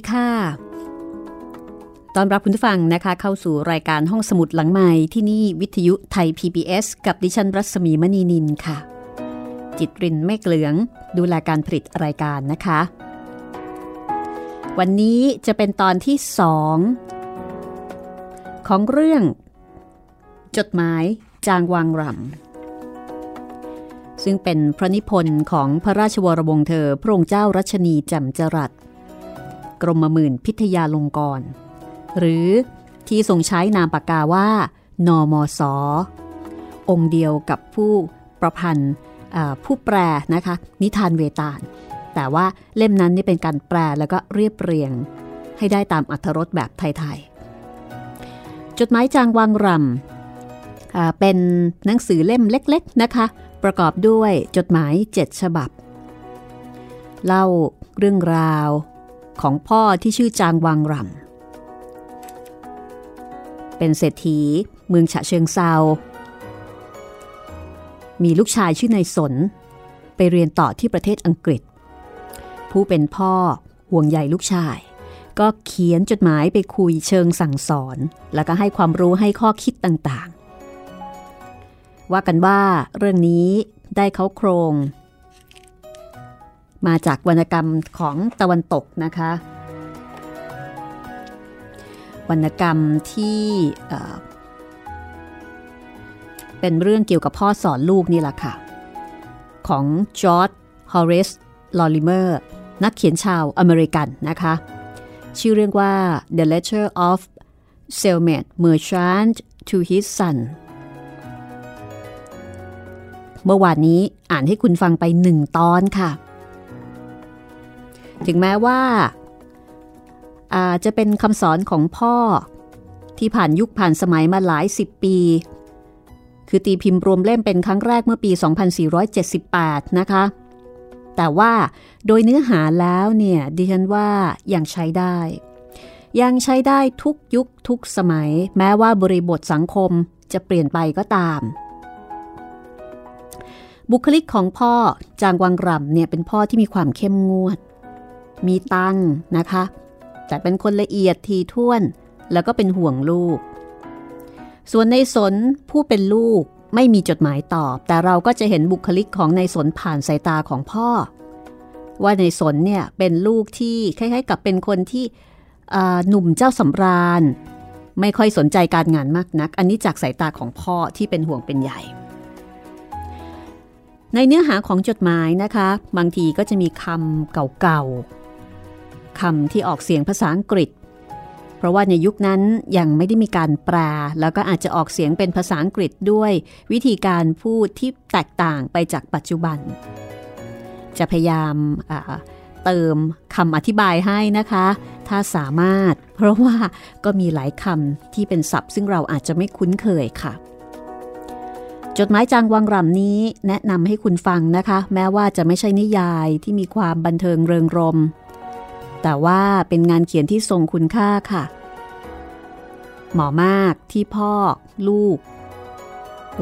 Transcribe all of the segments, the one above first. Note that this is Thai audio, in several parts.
ดีค่ะ ตอนรับคุณผู้ฟังนะคะ เข้าสู่รายการห้องสมุดหลังใหม่ที่นี่วิทยุไทย PBS กับดิฉันรัศมีมณีนินค่ะ จิตรินเมฆเหลืองดูแลการผลิตรายการนะคะ วันนี้จะเป็นตอนที่สองของเรื่อง จดหมายจางวางรำซึ่งเป็นพระนิพนธ์ของพระราชวรวงศ์เธอพระองค์เจ้ารัชนีจำจรัส กรมหมื่นพิทยาลงกร หรือที่ทรงใช้นามปากกาว่านอมศองค์เดียวกับผู้ประพันธ์ผู้แปลนะคะ นิทานเวตาล แต่ว่าเล่มนั้นนี่เป็นการแปลแล้วก็เรียบเรียง ให้ได้ตามอัธรสแบบไทยๆ จดหมายจางวังรำเป็นหนังสือเล่มเล็กๆนะคะ ประกอบด้วยจดหมายเจ็ดฉบับ เล่าเรื่องราว ของพ่อที่ชื่อจางวังรำเป็นเศรษฐีเมืองฉะเชิงเซา มีลูกชายชื่อนายสน ไปเรียนต่อที่ประเทศอังกฤษ ผู้เป็นพ่อห่วงใยลูกชาย ก็เขียนจดหมายไปคุยเชิงสั่งสอน แล้วก็ให้ความรู้ให้ข้อคิดต่างๆ ว่ากันว่าเรื่องนี้ได้เค้าโครง มาจากวรรณกรรมของตะวันตกนะคะ วรรณกรรมที่เป็นเรื่องเกี่ยวกับพ่อสอนลูกนี่แหละค่ะ ของ George Horace Lorimer นักเขียนชาวอเมริกันนะคะ ชื่อเรื่องว่า The Letter of Selmate Merchant to His Son เมื่อวานนี้อ่านให้คุณฟังไปหนึ่งตอนค่ะ ถึงแม้ว่าอาจะเป็นคำสอนของพ่อ ที่ผ่านยุคผ่านสมัยมาหลายสิบปี คือตีพิมพ์รวมเล่มเป็นครั้งแรกเมื่อปี 2478 นะคะ แต่ว่าโดยเนื้อหาแล้วเนี่ยดิฉันว่ายังใช้ได้ ยังใช้ได้ทุกยุคทุกสมัย แม้ว่าบริบทสังคมจะเปลี่ยนไปก็ตาม บุคลิกของพ่อจางวังรำเนี่ยเป็นพ่อที่มีความเข้มงวด มีตังนะคะ แต่เป็นคนละเอียดทีท่วน แล้วก็เป็นห่วงลูก ส่วนในสนผู้เป็นลูกไม่มีจดหมายตอบ แต่เราก็จะเห็นบุคลิกของในสนผ่านสายตาของพ่อ ว่าในสนเนี่ยเป็นลูกที่คล้ายๆ กับเป็นคนที่หนุ่มเจ้าสำราญ ไม่ค่อยสนใจการงานมากนัก อันนี้จากสายตาของพ่อที่เป็นห่วงเป็นใหญ่ ในเนื้อหาของจดหมายนะคะ บางทีก็จะมีคำเก่าๆ คำที่ออกเสียงภาษาอังกฤษ เพราะว่าในยุคนั้นยังไม่ได้มีการแปลแล้วก็อาจจะออกเสียงเป็นภาษาอังกฤษด้วยวิธีการพูดที่แตกต่างไปจากปัจจุบัน จะพยายามเติมคำอธิบายให้นะคะ ถ้าสามารถ เพราะว่าก็มีหลายคำที่เป็นศัพท์ ซึ่งเราอาจจะไม่คุ้นเคยค่ะ จดหมายจางวังรำนี้แนะนำให้คุณฟังนะคะ แม้ว่าจะไม่ใช่นิยายที่มีความบันเทิงเริงรม แต่ว่าเป็นงานเขียนที่ทรงคุณค่าค่ะ หมอมากที่พ่อ ลูก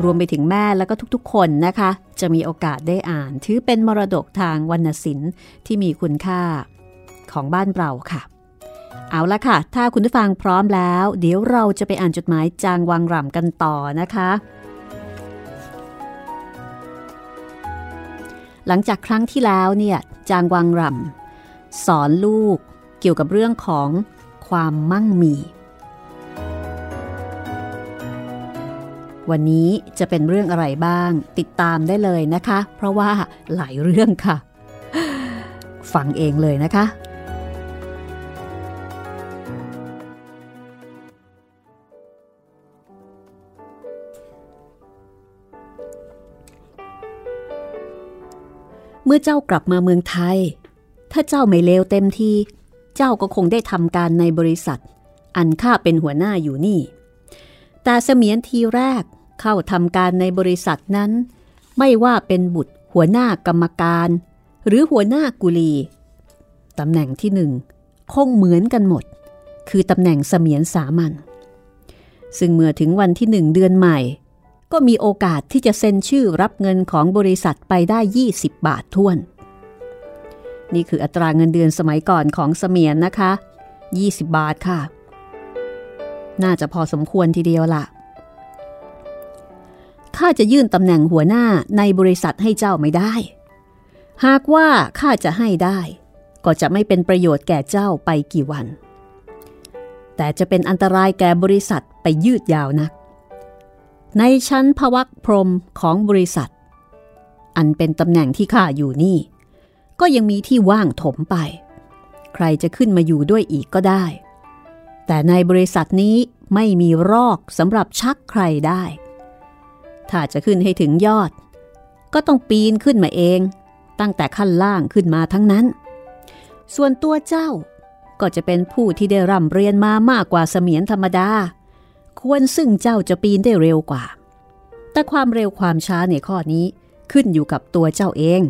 รวมไปถึงแม่แล้วก็ทุกๆ คนนะคะ จะมีโอกาสได้อ่าน ถือเป็นมรดกทางวรรณศิลป์ที่มีคุณค่าของบ้านเราค่ะ เอาละค่ะ ถ้าคุณผู้ฟังพร้อมแล้ว เดี๋ยวเราจะไปอ่านจดหมายจางวังรำกันต่อนะคะ หลังจากครั้งที่แล้วเนี่ยจางวังรำ สอนลูกเกี่ยวกับเรื่องของความมั่งมี วันนี้จะเป็นเรื่องอะไรบ้าง ติดตามได้เลยนะคะ เพราะว่าหลายเรื่องค่ะ ฟังเองเลยนะคะเมื่อเจ้ากลับมาเมืองไทย ถ้าเจ้าไม่เลวเต็มที เจ้าก็คงได้ทำการในบริษัท อันข้าเป็นหัวหน้าอยู่นี่ แต่เสมียนทีแรกเข้าทำการในบริษัทนั้น ไม่ว่าเป็นบุตรหัวหน้ากรรมการ หรือหัวหน้ากุลีตำแหน่งที่หนึ่งคงเหมือนกันหมด คือตำแหน่งเสมียนสามัญซึ่งเมื่อถึงวันที่หนึ่งเดือนใหม่ ก็มีโอกาสที่จะเซ็นชื่อรับเงินของบริษัทไปได้ 20 บาททวน นี่คืออัตราเงินเดือนสมัยก่อนของเสมียนนะคะ 20 บาทค่ะ น่าจะพอสมควรทีเดียวละ่ะข้าจะยื่นตำแหน่งหัวหน้าในบริษัทให้เจ้าไม่ได้ หากว่าข้าจะให้ได้ ก็จะไม่เป็นประโยชน์แก่เจ้าไปกี่วัน แต่จะเป็นอันตรายแก่บริษัทไปยืดยาวนัก ในชั้นพวักพรมของบริษัท อันเป็นตำแหน่งที่ข้าอยู่นี่ ก็ยังมีที่ว่างถมไป ใครจะขึ้นมาอยู่ด้วยอีกก็ได้ แต่ในบริษัทนี้ไม่มีรอกสำหรับชักใครได้ ถ้าจะขึ้นให้ถึงยอด ก็ต้องปีนขึ้นมาเอง ตั้งแต่ขั้นล่างขึ้นมาทั้งนั้น ส่วนตัวเจ้าก็จะเป็นผู้ที่ได้ร่ำเรียนมามากกว่าเสมียนธรรมดา ควรซึ่งเจ้าจะปีนได้เร็วกว่า แต่ความเร็วความช้าในข้อนี้ขึ้นอยู่กับตัวเจ้าเอง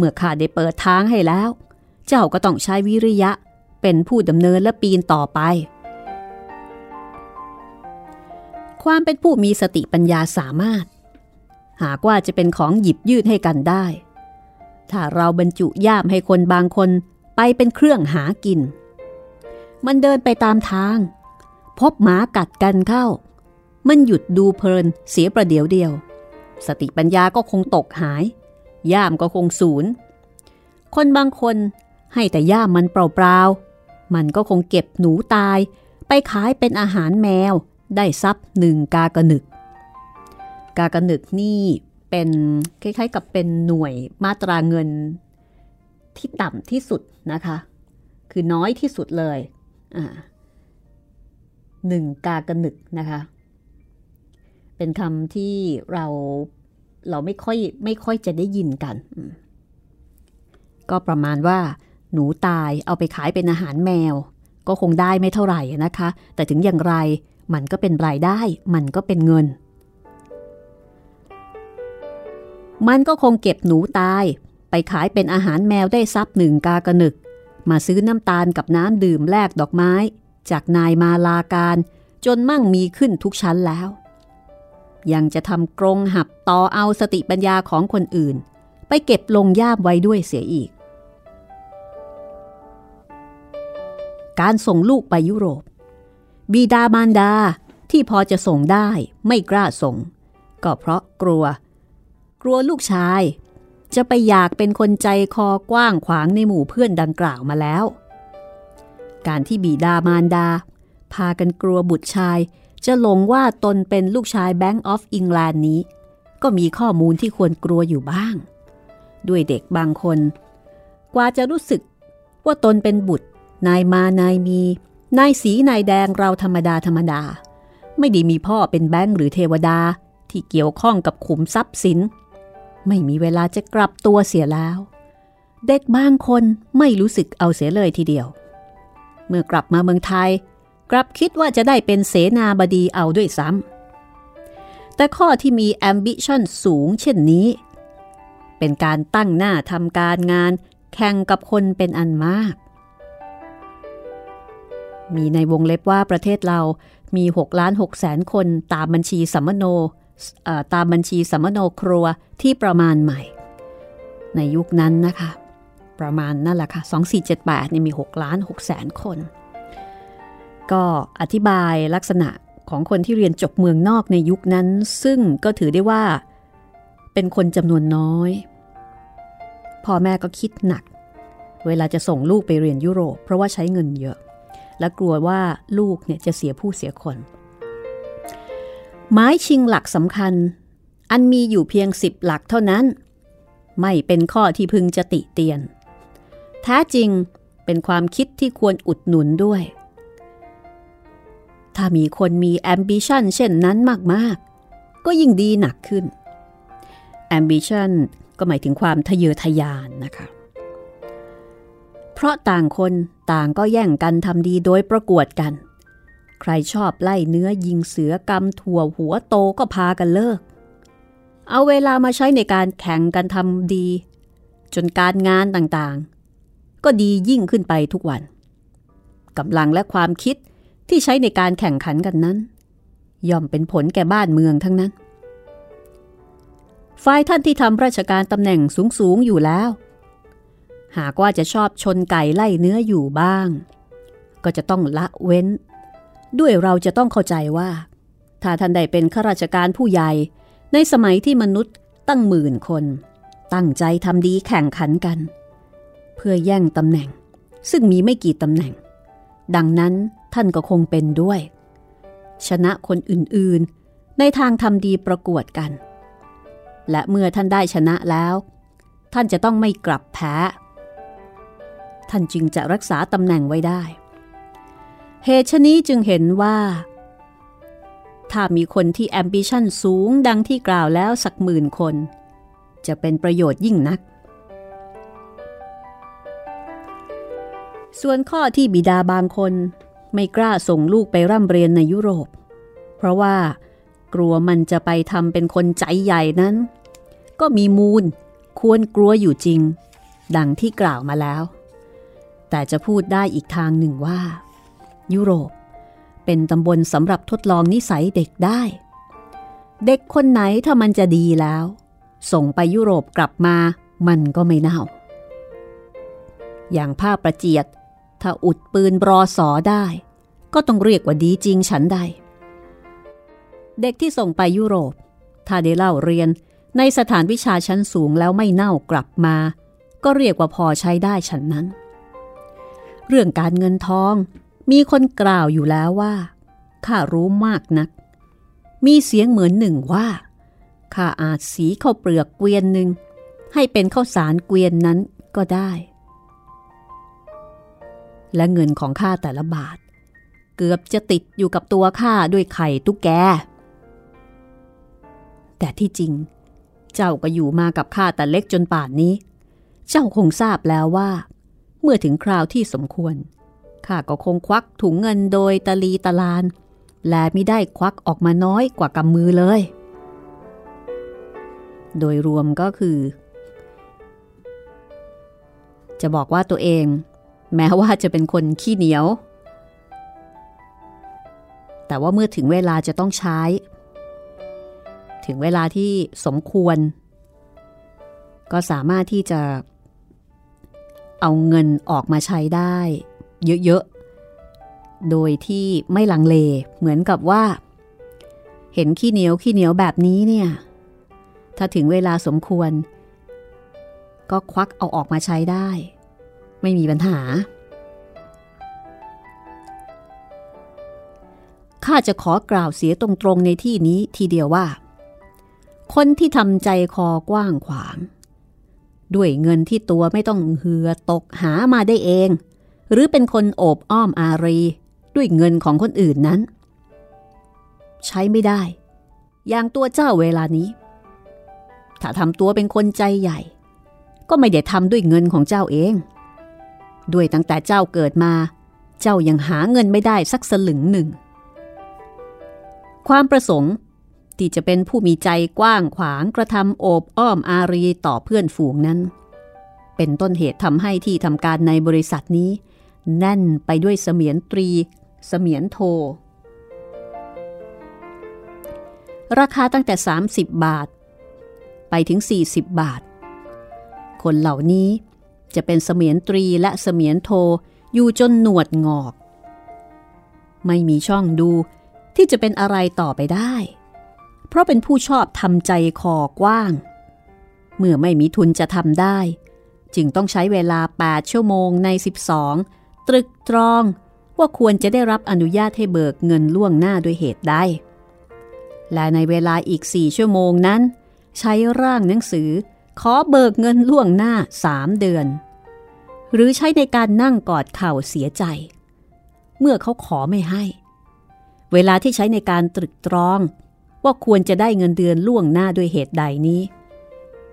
เมื่อข้าได้เปิดทางให้แล้ว เจ้าก็ต้องใช้วิริยะ เป็นผู้ดำเนินและปีนต่อไป ความเป็นผู้มีสติปัญญาสามารถ หากว่าจะเป็นของหยิบยืดให้กันได้ ถ้าเราบรรจุย่ามให้คนบางคนไปเป็นเครื่องหากิน มันเดินไปตามทาง พบหมากัดกันเข้า มันหยุดดูเพลินเสียประเดี๋ยวเดียว สติปัญญาก็คงตกหาย ย่ามก็คงสูญคนบางคนให้แต่ย่ามมันเปล่าๆ มันก็คงเก็บหนูตาย ไปขายเป็นอาหารแมว ได้ทรัพย์หนึ่งกากระหนึก กากระหนึกนี่เป็นคล้าย ๆ กับเป็นหน่วยมาตราเงินที่ต่ำที่สุดนะคะ คือน้อยที่สุดเลยหนึ่งกากระหนึกนะคะ เป็นคำที่เรา เราไม่ค่อยไม่ค่อยจะได้ยินกัน ก็ประมาณว่า หนูตายเอาไปขายเป็นอาหารแมว ก็คงได้ไม่เท่าไหร่นะคะ แต่ถึงอย่างไรมันก็เป็นรายได้ มันก็เป็นเงิน มันก็คงเก็บหนูตาย ไปขายเป็นอาหารแมวได้ซับหนึ่งกากระหนึก มาซื้อน้ำตาลกับน้ำดื่มแลกดอกไม้ จากนายมาลาการจนมั่งมีขึ้นทุกชั้นแล้ว ยังจะทำกรงหับต่อเอาสติปัญญาของคนอื่น ไปเก็บลงย่ามไว้ด้วยเสียอีก การส่งลูกไปยุโรปบิดามารดาที่พอจะส่งได้ไม่กล้าส่ง ก็เพราะกลัว กลัวลูกชาย จะไปอยากเป็นคนใจคอกว้างขวางในหมู่เพื่อนดังกล่าวมาแล้ว การที่บีดามารดา พากันกลัวบุตรชาย จะหลงว่าตนเป็นลูกชายแบงก์ออฟอิงแลนด์นี้ ก็มีข้อมูลที่ควรกลัวอยู่บ้าง ด้วยเด็กบางคน กว่าจะรู้สึกว่าตนเป็นบุตร นายมานายมี นายสีนายแดงเราธรรมดาธรรมดา ไม่ได้มีพ่อเป็นแบงค์หรือเทวดาที่เกี่ยวข้องกับขุมทรัพย์สิน ไม่มีเวลาจะกลับตัวเสียแล้ว เด็กบางคนไม่รู้สึกเอาเสียเลยทีเดียว เมื่อกลับมาเมืองไทย กลับคิดว่าจะได้เป็นเสนาบดีเอาด้วยซ้ำ แต่ข้อที่มี ambition สูงเช่นนี้ เป็นการตั้งหน้าทำการงานแข่งกับคนเป็นอันมาก มีในวงเล็บว่าประเทศเรามี6ล้าน6แสนคนตามบัญชีสัมมโนตามบัญชีสัมมโนครัวที่ประมาณใหม่ ในยุคนั้นนะคะ ประมาณนั่นแหละค่ะ 2478นี่มี 6 ล้าน6แสนคน ก็อธิบายลักษณะของคนที่เรียนจบเมืองนอกในยุคนั้น ซึ่งก็ถือได้ว่า เป็นคนจำนวนน้อยพ่อแม่ก็คิดหนัก เวลาจะส่งลูกไปเรียนยุโรป เพราะว่าใช้เงินเยอะ และกลัวว่าลูกเนี่ยจะเสียผู้เสียคน ไม้ชิงหลักสำคัญ อันมีอยู่เพียงสิบหลักเท่านั้น ไม่เป็นข้อที่พึงจะติเตียนแท้จริงเป็นความคิดที่ควรอุดหนุนด้วย ถ้ามีคนมี ambition เช่นนั้นมากๆ ก็ยิ่งดีหนักขึ้น ambition ก็หมายถึงความทะเยอทะยานนะคะ เพราะต่างคนต่างก็แย่งกันทำดีโดยประกวดกัน ใครชอบไล่เนื้อยิงเสือกำถั่วหัวโตก็พากันเลิก เอาเวลามาใช้ในการแข่งกันทำดี จนการงานต่างๆ ก็ดียิ่งขึ้นไปทุกวันกำลังและความคิด ที่ใช้ในการแข่งขันกันนั้น ย่อมเป็นผลแก่บ้านเมืองทั้งนั้น ฝ่ายท่านที่ทำราชการตำแหน่งสูงๆอยู่แล้ว หากว่าจะชอบชนไก่ไล่เนื้ออยู่บ้าง ก็จะต้องละเว้น ด้วยเราจะต้องเข้าใจว่า ถ้าท่านใดเป็นข้าราชการผู้ใหญ่ในสมัยที่มนุษย์ตั้งหมื่นคน ตั้งใจทำดีแข่งขันกัน เพื่อแย่งตำแหน่ง ซึ่งมีไม่กี่ตำแหน่ง ดังนั้น ท่านก็คงเป็นด้วย ชนะคนอื่นๆ ในทางทำดีประกวดกัน และเมื่อท่านได้ชนะแล้ว ท่านจะต้องไม่กลับแพ้ ท่านจึงจะรักษาตำแหน่งไว้ได้ เหตุชนี้จึงเห็นว่า ถ้ามีคนที่แอมบิชันสูงดังที่กล่าวแล้วสักหมื่นคน จะเป็นประโยชน์ยิ่งนักส่วนข้อที่บิดาบางคน ไม่กล้าส่งลูกไปร่ำเรียนในยุโรป เพราะว่ากลัวมันจะไปทำเป็นคนใจใหญ่นั้น ก็มีมูลควรกลัวอยู่จริง ดังที่กล่าวมาแล้ว แต่จะพูดได้อีกทางหนึ่งว่า ยุโรป เป็นตำบลสำหรับทดลองนิสัยเด็กได้ เด็กคนไหนถ้ามันจะดีแล้ว ส่งไปยุโรปกลับมามันก็ไม่เน่า อย่างผ้าประเจียด ถ้าอุดปืนบรอสอได้ ก็ต้องเรียกว่าดีจริงฉันใด เด็กที่ส่งไปยุโรป ถ้าได้เล่าเรียนในสถานวิชาชั้นสูงแล้วไม่เน่ากลับมา ก็เรียกว่าพอใช้ได้ฉันนั้น เรื่องการเงินทอง มีคนกล่าวอยู่แล้วว่าข้ารู้มากนัก มีเสียงเหมือนหนึ่งว่าข้าอาจสีข้าวเปลือกเกวียนหนึ่งให้เป็นข้าวสารเกวียนนั้นก็ได้ และเงินของข้าแต่ละบาท เกือบจะติดอยู่กับตัวข้าด้วยไข่ตุ๊กแก แต่ที่จริง เจ้าก็อยู่มากับข้าแต่เล็กจนป่านนี้ เจ้าคงทราบแล้วว่า เมื่อถึงคราวที่สมควรข้าก็คงควักถุงเงินโดยตะลีตะลาน และไม่ได้ควักออกมาน้อยกว่ากำมือเลย โดยรวมก็คือ จะบอกว่าตัวเอง แม้ว่าจะเป็นคนขี้เหนียว แต่ว่าเมื่อถึงเวลาจะต้องใช้ ถึงเวลาที่สมควร ก็สามารถที่จะเอาเงินออกมาใช้ได้ เยอะๆ โดยที่ไม่ลังเล เหมือนกับว่า เห็นขี้เหนียวขี้เหนียวแบบนี้เนี่ย ถ้าถึงเวลาสมควร ก็ควักเอาออกมาใช้ได้ ไม่มีปัญหา ข้าจะขอกล่าวเสียตรงๆในที่นี้ทีเดียวว่า คนที่ทำใจคอกว้างขวาง ด้วยเงินที่ตัวไม่ต้องเหือตกหามาได้เอง หรือเป็นคนโอบอ้อมอารี ด้วยเงินของคนอื่นนั้น ใช้ไม่ได้ อย่างตัวเจ้าเวลานี้ ถ้าทำตัวเป็นคนใจใหญ่ ก็ไม่ได้ทำด้วยเงินของเจ้าเอง ด้วยตั้งแต่เจ้าเกิดมา เจ้ายังหาเงินไม่ได้สักสลึงหนึ่ง ความประสงค์ที่จะเป็นผู้มีใจกว้างขวางกระทำโอบอ้อมอารีต่อเพื่อนฝูงนั้น เป็นต้นเหตุทำให้ที่ทำการในบริษัทนี้ แน่นไปด้วยเสมียนตรี เสมียนโท ราคาตั้งแต่ 30 บาท ไปถึง 40 บาท คนเหล่านี้ จะเป็นเสมียนตรีและเสมียนโทอยู่จนหนวดงอก ไม่มีช่องดูที่จะเป็นอะไรต่อไปได้ เพราะเป็นผู้ชอบทำใจคอกว้าง เมื่อไม่มีทุนจะทำได้ จึงต้องใช้เวลา 8 ชั่วโมงใน 12 ตรึกตรองว่าควรจะได้รับอนุญาตให้เบิกเงินล่วงหน้าด้วยเหตุใด และในเวลาอีก 4 ชั่วโมงนั้น ใช้ร่างหนังสือ ขอเบิกเงินล่วงหน้า3เดือน หรือใช้ในการนั่งกอดเข่าเสียใจ เมื่อเขาขอไม่ให้ เวลาที่ใช้ในการตรึกตรอง ว่าควรจะได้เงินเดือนล่วงหน้าด้วยเหตุใดนี้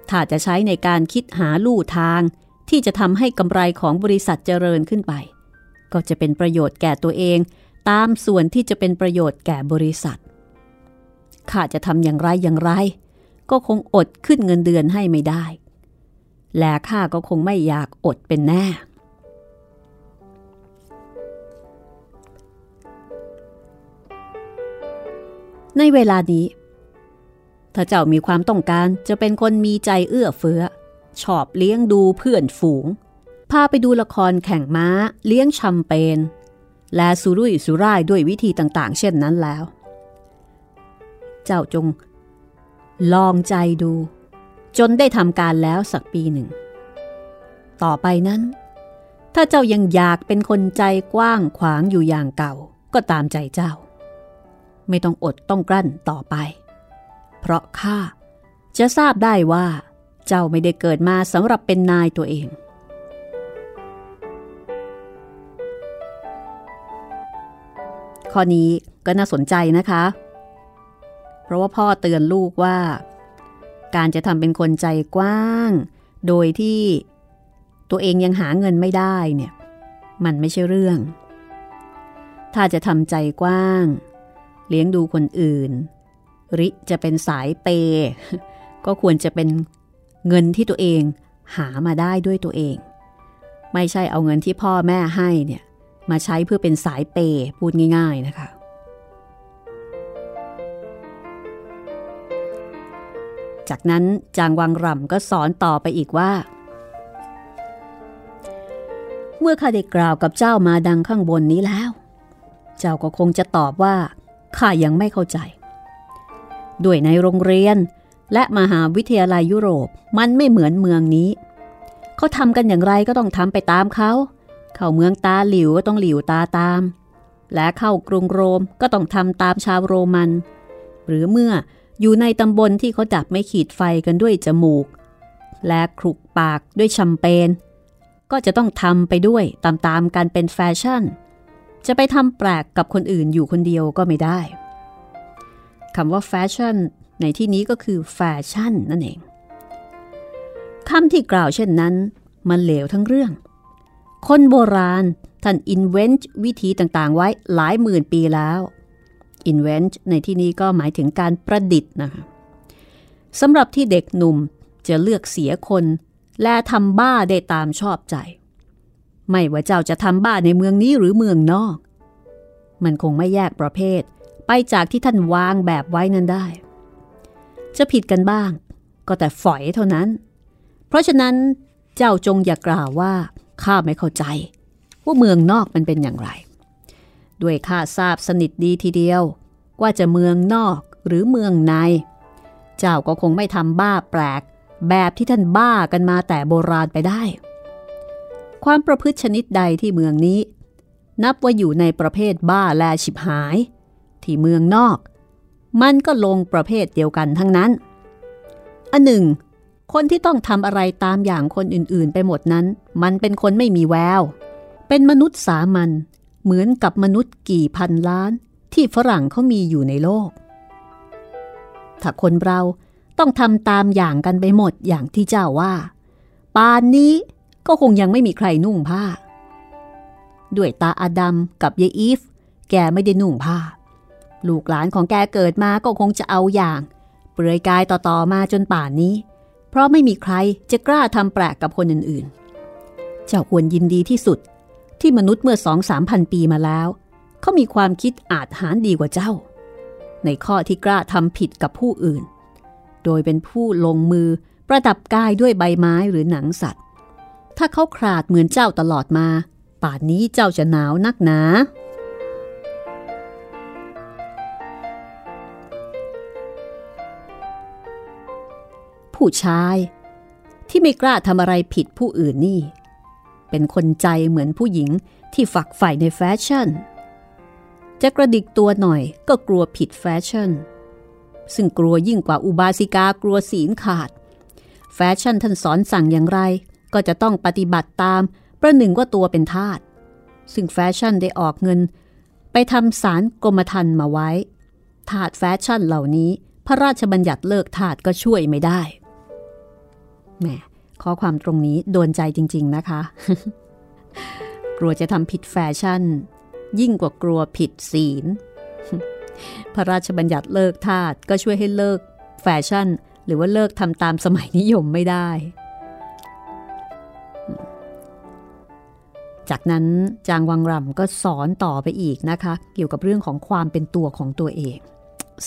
ถ้าจะใช้ในการคิดหาลู่ทางที่จะทำให้กำไรของบริษัทเจริญขึ้นไป ก็จะเป็นประโยชน์แก่ตัวเองตามส่วนที่จะเป็นประโยชน์แก่บริษัทข้าจะทำอย่างไรอย่างไร ก็คงอดขึ้นเงินเดือนให้ไม่ได้ และข้าก็คงไม่อยากอดเป็นแน่ ในเวลานี้ ถ้าเจ้ามีความต้องการจะเป็นคนมีใจเอื้อเฟื้อ ชอบเลี้ยงดูเพื่อนฝูง พาไปดูละครแข่งม้า เลี้ยงแชมเปญและสุรุ่ยสุร่ายด้วยวิธีต่างๆ เช่นนั้นแล้ว เจ้าจง ลองใจดู จนได้ทำการแล้วสักปีหนึ่ง ต่อไปนั้น ถ้าเจ้ายังอยากเป็นคนใจกว้างขวางอยู่อย่างเก่า ก็ตามใจเจ้า ไม่ต้องอดต้องกลั้นต่อไป เพราะข้าจะทราบได้ว่า เจ้าไม่ได้เกิดมาสำหรับเป็นนายตัวเองข้อนี้ก็น่าสนใจนะคะ เพราะว่าพ่อเตือนลูกว่า การจะทำเป็นคนใจกว้าง โดยที่ตัวเองยังหาเงินไม่ได้เนี่ย มันไม่ใช่เรื่อง ถ้าจะทำใจกว้าง เลี้ยงดูคนอื่น ริจะเป็นสายเป ก็ควรจะเป็นเงินที่ตัวเองหามาได้ด้วยตัวเอง ไม่ใช่เอาเงินที่พ่อแม่ให้เนี่ย มาใช้เพื่อเป็นสายเปพูดง่าย ๆนะคะ จากนั้นจางวังรำก็สอนต่อไปอีกว่า เมื่อข้าได้กล่าวกับเจ้ามาดังข้างบนนี้แล้ว เจ้าก็คงจะตอบว่าข้ายังไม่เข้าใจ ด้วยในโรงเรียนและมหาวิทยาลัยยุโรปมันไม่เหมือนเมืองนี้ เขาทำกันอย่างไรก็ต้องทำไปตามเขา เข้าเมืองตาหลิวก็ต้องหลิวตาตาม และเข้ากรุงโรมก็ต้องทำตามชาวโรมัน หรือเมื่อ อยู่ในตำบลที่เขาดับไม่ขีดไฟกันด้วยจมูก และคลุกปากด้วยแชมเปญก็จะต้องทำไปด้วยตามๆกันเป็นแฟชั่น จะไปทำแปลกกับคนอื่นอยู่คนเดียวก็ไม่ได้คำว่าแฟชั่นในที่นี้ก็คือแฟชั่นนั่นเองคำที่กล่าวเช่นนั้น มันเหลวทั้งเรื่อง คนโบราณท่านอินเวนต์วิธีต่างๆไว้หลายหมื่นปีแล้ว invent ในที่นี้ก็หมายถึงการประดิษฐ์นะคะสำหรับที่เด็กหนุ่มจะเลือกเสียคน และทำบ้าได้ตามชอบใจ ไม่ว่าเจ้าจะทำบ้าในเมืองนี้หรือเมืองนอก มันคงไม่แยกประเภท ไปจากที่ท่านวางแบบไว้นั้นได้ จะผิดกันบ้าง ก็แต่ฝอยเท่านั้น เพราะฉะนั้นเจ้าจงอย่ากล่าวว่าข้าไม่เข้าใจ ว่าเมืองนอกมันเป็นอย่างไร ด้วยข้าทราบสนิทดีทีเดียว ว่าจะเมืองนอกหรือเมืองใน เจ้าก็คงไม่ทำบ้าแปลก แบบที่ท่านบ้ากันมาแต่โบราณไปได้ ความประพฤติชนิดใดที่เมืองนี้ นับว่าอยู่ในประเภทบ้าแลฉิบหาย ที่เมืองนอก มันก็ลงประเภทเดียวกันทั้งนั้น อันหนึ่ง คนที่ต้องทำอะไรตามอย่างคนอื่นๆ ไปหมดนั้น มันเป็นคนไม่มีแววเป็นมนุษย์สามัญ เหมือนกับมนุษย์กี่พันล้านที่ฝรั่งเขามีอยู่ในโลก ถ้าคนเราต้องทำตามอย่างกันไปหมดอย่างที่เจ้าว่า ปานนี้ก็คงยังไม่มีใครนุ่งผ้า ด้วยตาอาดัมกับยายอีฟ แกไม่ได้นุ่งผ้า ลูกหลานของแกเกิดมาก็คงจะเอาอย่าง เปลือยกายต่อๆมาจนป่านนี้ เพราะไม่มีใครจะกล้าทำแปลกกับคนอื่นๆ เจ้าควรยินดีที่สุด ที่มนุษย์เมื่อสองสามพันปีมาแล้ว เขามีความคิดอาจหารดีกว่าเจ้า ในข้อที่กล้าทำผิดกับผู้อื่น โดยเป็นผู้ลงมือประดับกายด้วยใบไม้หรือหนังสัตว์ ถ้าเขาขาดเหมือนเจ้าตลอดมา ป่านนี้เจ้าจะหนาวนักหนาผู้ชาย ที่ไม่กล้าทำอะไรผิดผู้อื่นนี่ เป็นคนใจเหมือนผู้หญิงที่ฝักใฝ่ในแฟชั่น จะกระดิกตัวหน่อยก็กลัวผิดแฟชั่น ซึ่งกลัวยิ่งกว่าอุบาสิกากลัวศีลขาด แฟชั่นท่านสอนสั่งอย่างไร ก็จะต้องปฏิบัติตาม ประหนึ่งว่าตัวเป็นทาสซึ่งแฟชั่นได้ออกเงิน ไปทำสารกรมธรรม์มาไว้ทาสแฟชั่นเหล่านี้ พระราชบัญญัติเลิกทาสก็ช่วยไม่ได้แหม ข้อความตรงนี้โดนใจจริง ๆนะคะ กลัวจะทำผิดแฟชั่น ยิ่งกว่ากลัวผิดศีล พระราชบัญญัติเลิกทาสก็ช่วยให้เลิกแฟชั่น หรือว่าเลิกทำตามสมัยนิยมไม่ได้ จากนั้นจางวังรำก็สอนต่อไปอีกนะคะ เกี่ยวกับเรื่องของความเป็นตัวของตัวเอง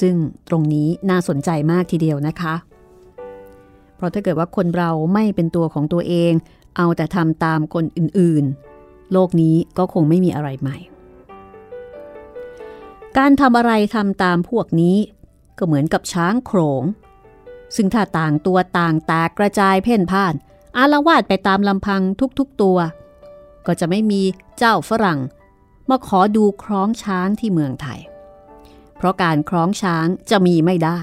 ซึ่งตรงนี้น่าสนใจมากทีเดียวนะคะ เพราะถ้าเกิดว่าคนเราไม่เป็นตัวของตัวเอง เอาแต่ทำตามคนอื่นๆ โลกนี้ก็คงไม่มีอะไรใหม่ การทำอะไรทำตามพวกนี้ ก็เหมือนกับช้างโขงซึ่งถ้าต่างตัวต่างแตกกระจายเพ่นพ่าน อารวาดไปตามลำพังทุกๆตัว ก็จะไม่มีเจ้าฝรั่ง มาขอดูคล้องช้างที่เมืองไทย เพราะการคล้องช้างจะมีไม่ได้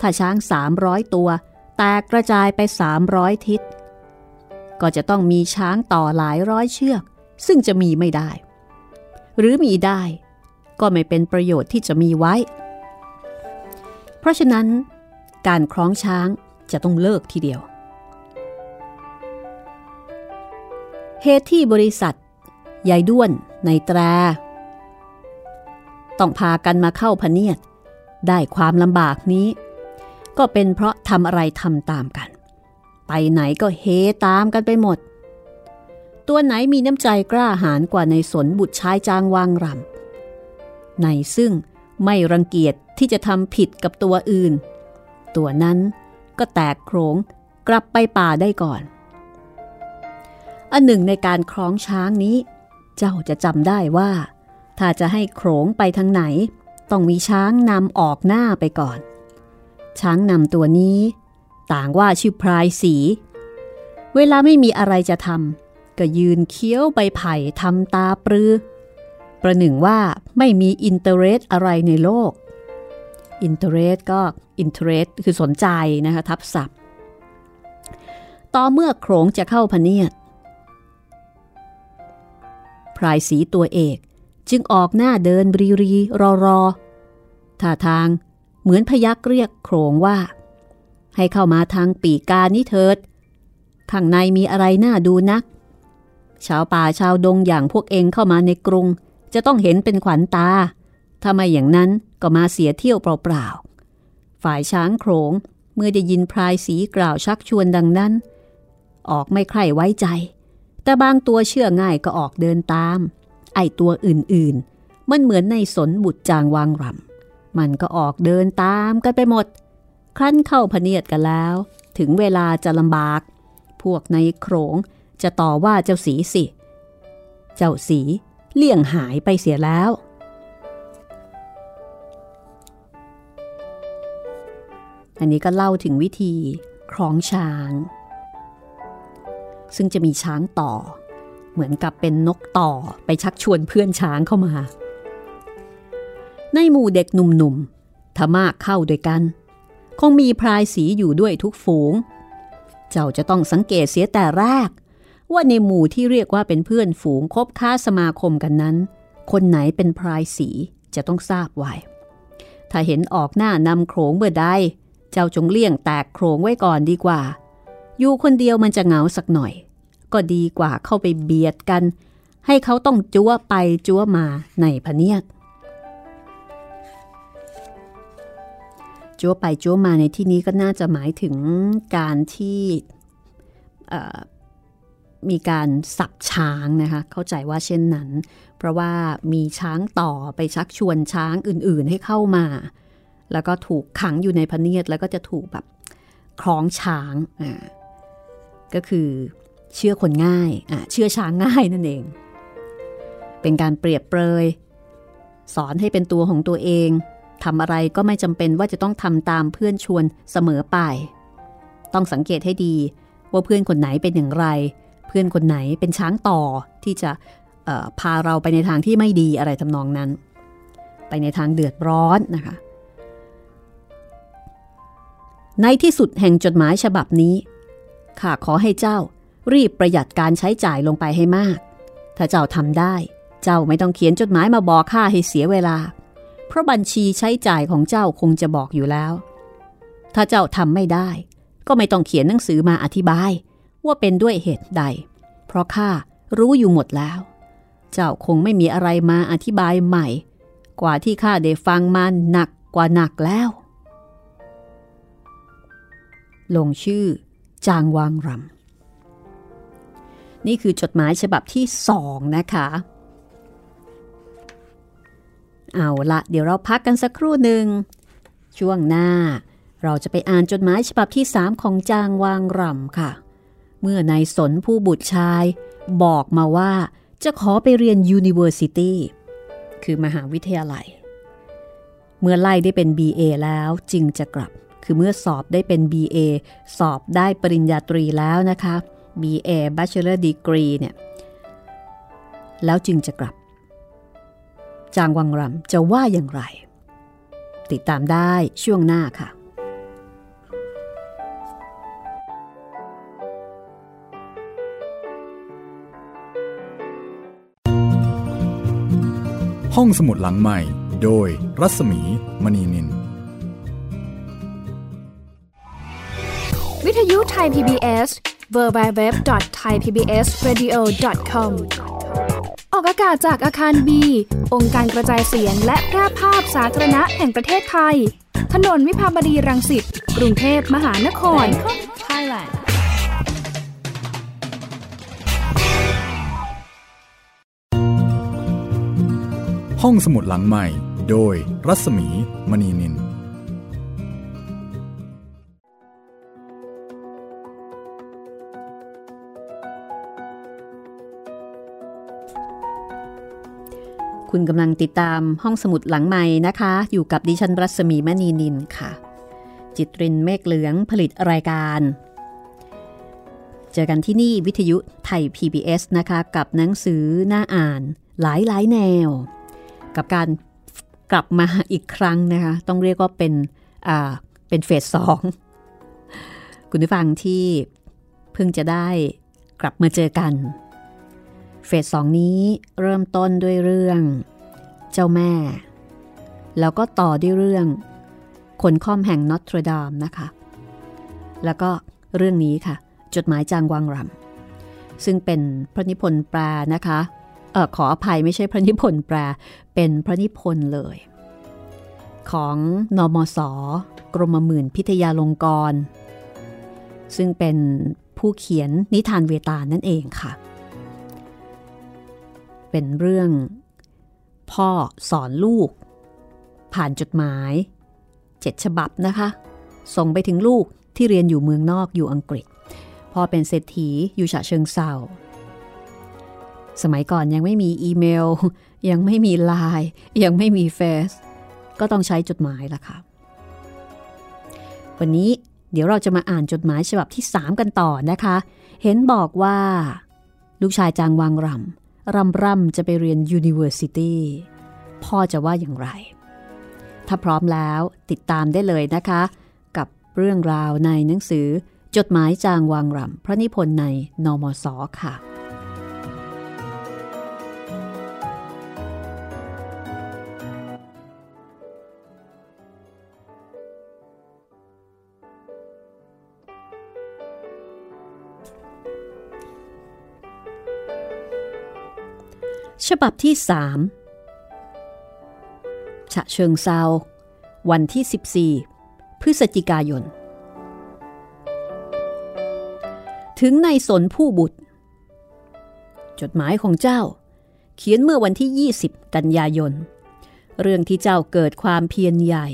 ถ้าช้าง 300 ตัว แตกกระจายไป 300 ทิศ ก็จะต้องมีช้างต่อหลายร้อยเชือก ซึ่งจะมีไม่ได้ หรือมีได้ ก็ไม่เป็นประโยชน์ที่จะมีไว้ เพราะฉะนั้น การคล้องช้างจะต้องเลิกทีเดียว เหตุที่บริษัทยายด้วนในแตร ต้องพากันมาเข้าพเนียด ได้ความลำบากนี้ ก็เป็นเพราะทำอะไรทำตามกัน ไปไหนก็เฮตามกันไปหมด ตัวไหนมีน้ำใจกล้าหาญกว่าในสนบุตรชายจางวางรำในซึ่งไม่รังเกียจที่จะทำผิดกับตัวอื่น ตัวนั้นก็แตกโครงกลับไปป่าได้ก่อน อันหนึ่งในการคล้องช้างนี้ เจ้าจะจำได้ว่า ถ้าจะให้โขงไปทางไหน ต้องมีช้างนำออกหน้าไปก่อน ช้างนำตัวนี้ ต่างว่าชื่อพรายสี เวลาไม่มีอะไรจะทำก็ยืนเคี้ยวใบไผ่ทำตาปรือ ประหนึ่งว่าไม่มี interest อะไรในโลก interest ก็ interest คือสนใจนะคะทับศัพท์ ต่อเมื่อโขงจะเข้าพเนียดพรายสีตัวเอกจึงออกหน้าเดินรีรีรอรอท่าทาง เหมือนพยักเรียกโครงว่า ให้เข้ามาทางปีกานี้เถิด ข้างในมีอะไรน่าดูนัก ชาวป่าชาวดงอย่างพวกเองเข้ามาในกรุง จะต้องเห็นเป็นขวัญตา ถ้าไม่อย่างนั้นก็มาเสียเที่ยวเปล่าๆ ฝ่ายช้างโขงเมื่อได้ยินพรายสีกล่าวชักชวนดังนั้น ออกไม่ใคร่ไว้ใจ แต่บางตัวเชื่อง่ายก็ออกเดินตาม ไอตัวอื่นๆ มันเหมือนในสนบุตรจางวางรำ มันก็ออกเดินตามกันไปหมด ครั้นเข้าพเนียดกันแล้ว ถึงเวลาจะลำบาก พวกในโขงจะต่อว่าเจ้าสีสิ เจ้าสีเลี่ยงหายไปเสียแล้ว อันนี้ก็เล่าถึงวิธีคล้องช้าง ซึ่งจะมีช้างต่อ เหมือนกับเป็นนกต่อไปชักชวนเพื่อนช้างเข้ามา ในหมู่เด็กหนุ่มๆถ้ามากเข้าด้วยกัน คงมีพรายสีอยู่ด้วยทุกฝูง เจ้าจะต้องสังเกตเสียแต่แรก ว่าในหมู่ที่เรียกว่าเป็นเพื่อนฝูงคบค้าสมาคมกันนั้น คนไหนเป็นพรายสีจะต้องทราบไว้ ถ้าเห็นออกหน้านำโขงเมื่อใด เจ้าจงเลี่ยงแตกโขงไว้ก่อนดีกว่า อยู่คนเดียวมันจะเหงาสักหน่อย ก็ดีกว่าเข้าไปเบียดกัน ให้เขาต้องจั้วไปจั้วมาในพเนียด จั้วไปจั้วมาในที่นี้ก็น่าจะหมายถึงการที่มีการสับช้างนะคะ เข้าใจว่าเช่นนั้น เพราะว่ามีช้างต่อไปชักชวนช้างอื่นๆให้เข้ามา แล้วก็ถูกขังอยู่ในพเนียดแล้วก็จะถูกแบบคล้องช้างอ่าก็คือเชื่อคนง่ายอ่าเชื่อช้างง่ายนั่นเอง เป็นการเปรียบเปรย สอนให้เป็นตัวของตัวเอง ทำอะไรก็ไม่จำเป็นว่าจะต้องทำตามเพื่อนชวนเสมอไป ต้องสังเกตให้ดีว่าเพื่อนคนไหนเป็นอย่างไร เพื่อนคนไหนเป็นช้างต่อที่จะพาเราไปในทางที่ไม่ดีอะไรทำนองนั้น ไปในทางเดือดร้อนนะคะ ในที่สุดแห่งจดหมายฉบับนี้ข้าขอให้เจ้ารีบประหยัดการใช้จ่ายลงไปให้มาก ถ้าเจ้าทำได้ เจ้าไม่ต้องเขียนจดหมายมาบอกข้าให้เสียเวลา ราะบัญชีใช้จ่ายของเจ้าคงจะบอกอยู่แล้ว ถ้าเจ้าทำไม่ได้ ก็ไม่ต้องเขียนหนังสือมาอธิบาย ว่าเป็นด้วยเหตุใด เพราะข้ารู้อยู่หมดแล้ว เจ้าคงไม่มีอะไรมาอธิบายใหม่ กว่าที่ข้าได้ฟังมาหนักกว่าหนักแล้ว ลงชื่อ จางวางรำนี่คือจดหมายฉบับที่สองนะคะ เอาละเดี๋ยวเราพักกันสักครู่หนึ่ง ช่วงหน้า เราจะไปอ่านจดหมายฉบับที่สามของจางวางรำค่ะ เมื่อนายสนผู้บุตรชาย บอกมาว่าจะขอไปเรียน University คือมหาวิทยาลัย เมื่อไล่ได้เป็น BA แล้วจึงจะกลับ คือเมื่อสอบได้เป็น BA สอบได้ปริญญาตรีแล้วนะคะ BA Bachelor Degree เนี่ย แล้วจึงจะกลับ จางวังรำจะว่าอย่างไร ติดตามได้ช่วงหน้าค่ะห้องสมุดหลังใหม่ โดยรัศมีมณีนิน วิทยุไทย PBS www.thaipbsradio.com ออกอากาศจากอาคารบี องค์การกระจายเสียงและแพร่ภาพสาธารณะแห่งประเทศไทย ถนนวิภาวดีรังสิต กรุงเทพมหานคร Thailand ห้องสมุดหลังใหม่ โดยรัศมีมณีนิน คุณกำลังติดตามห้องสมุดหลังใหม่นะคะ อยู่กับดิฉันรัศมีมณีนินค่ะ จิตรินเมฆเหลืองผลิตรายการ เจอกันที่นี่วิทยุไทย PBS นะคะ กับหนังสือหน้าอ่านหลายหลายแนว กับการกลับมาอีกครั้งนะคะ ต้องเรียกว่าเป็นอ่าเป็นเฟสสองคุณผู้ฟังที่เพิ่งจะได้กลับมาเจอกัน เฟสสองนี้เริ่มต้นด้วยเรื่อง เจ้าแม่ แล้วก็ต่อด้วยเรื่องคนค่อมแห่งนอตรดามนะคะ แล้วก็เรื่องนี้ค่ะ จดหมายจางวังรำซึ่งเป็นพระนิพนธ์แปลนะคะเออขออภัยไม่ใช่พระนิพนธ์แปลเป็นพระนิพนธ์เลย ของนอมศกรมหมื่นพิทยาลงกร ซึ่งเป็นผู้เขียนนิทานเวตานั่นเองค่ะ เป็นเรื่อง พ่อสอนลูก ผ่านจดหมายเจ็ดฉบับนะคะ ส่งไปถึงลูกที่เรียนอยู่เมืองนอกอยู่อังกฤษ พ่อเป็นเศรษฐีอยู่ฉะเชิงเซาสมัยก่อนยังไม่มีอีเมล ยังไม่มีไลน์ยังไม่มีเฟซก็ต้องใช้จดหมายละค่ะ วันนี้เดี๋ยวเราจะมาอ่านจดหมายฉบับที่ 3 กันต่อนะคะ เห็นบอกว่า ลูกชายจางวังรำ รำร่ำจะไปเรียน University พ่อจะว่าอย่างไร ถ้าพร้อมแล้วติดตามได้เลยนะคะ กับเรื่องราวในหนังสือจดหมายจางวางรำพระนิพนธ์ในนมศค่ะ ฉบับที่สามฉะเชิงเซาวันที่ 14 พฤศจิกายน ถึงในสนผู้บุตร จดหมายของเจ้า เขียนเมื่อวันที่ 20 กันยายน เรื่องที่เจ้าเกิดความเพียรใหญ่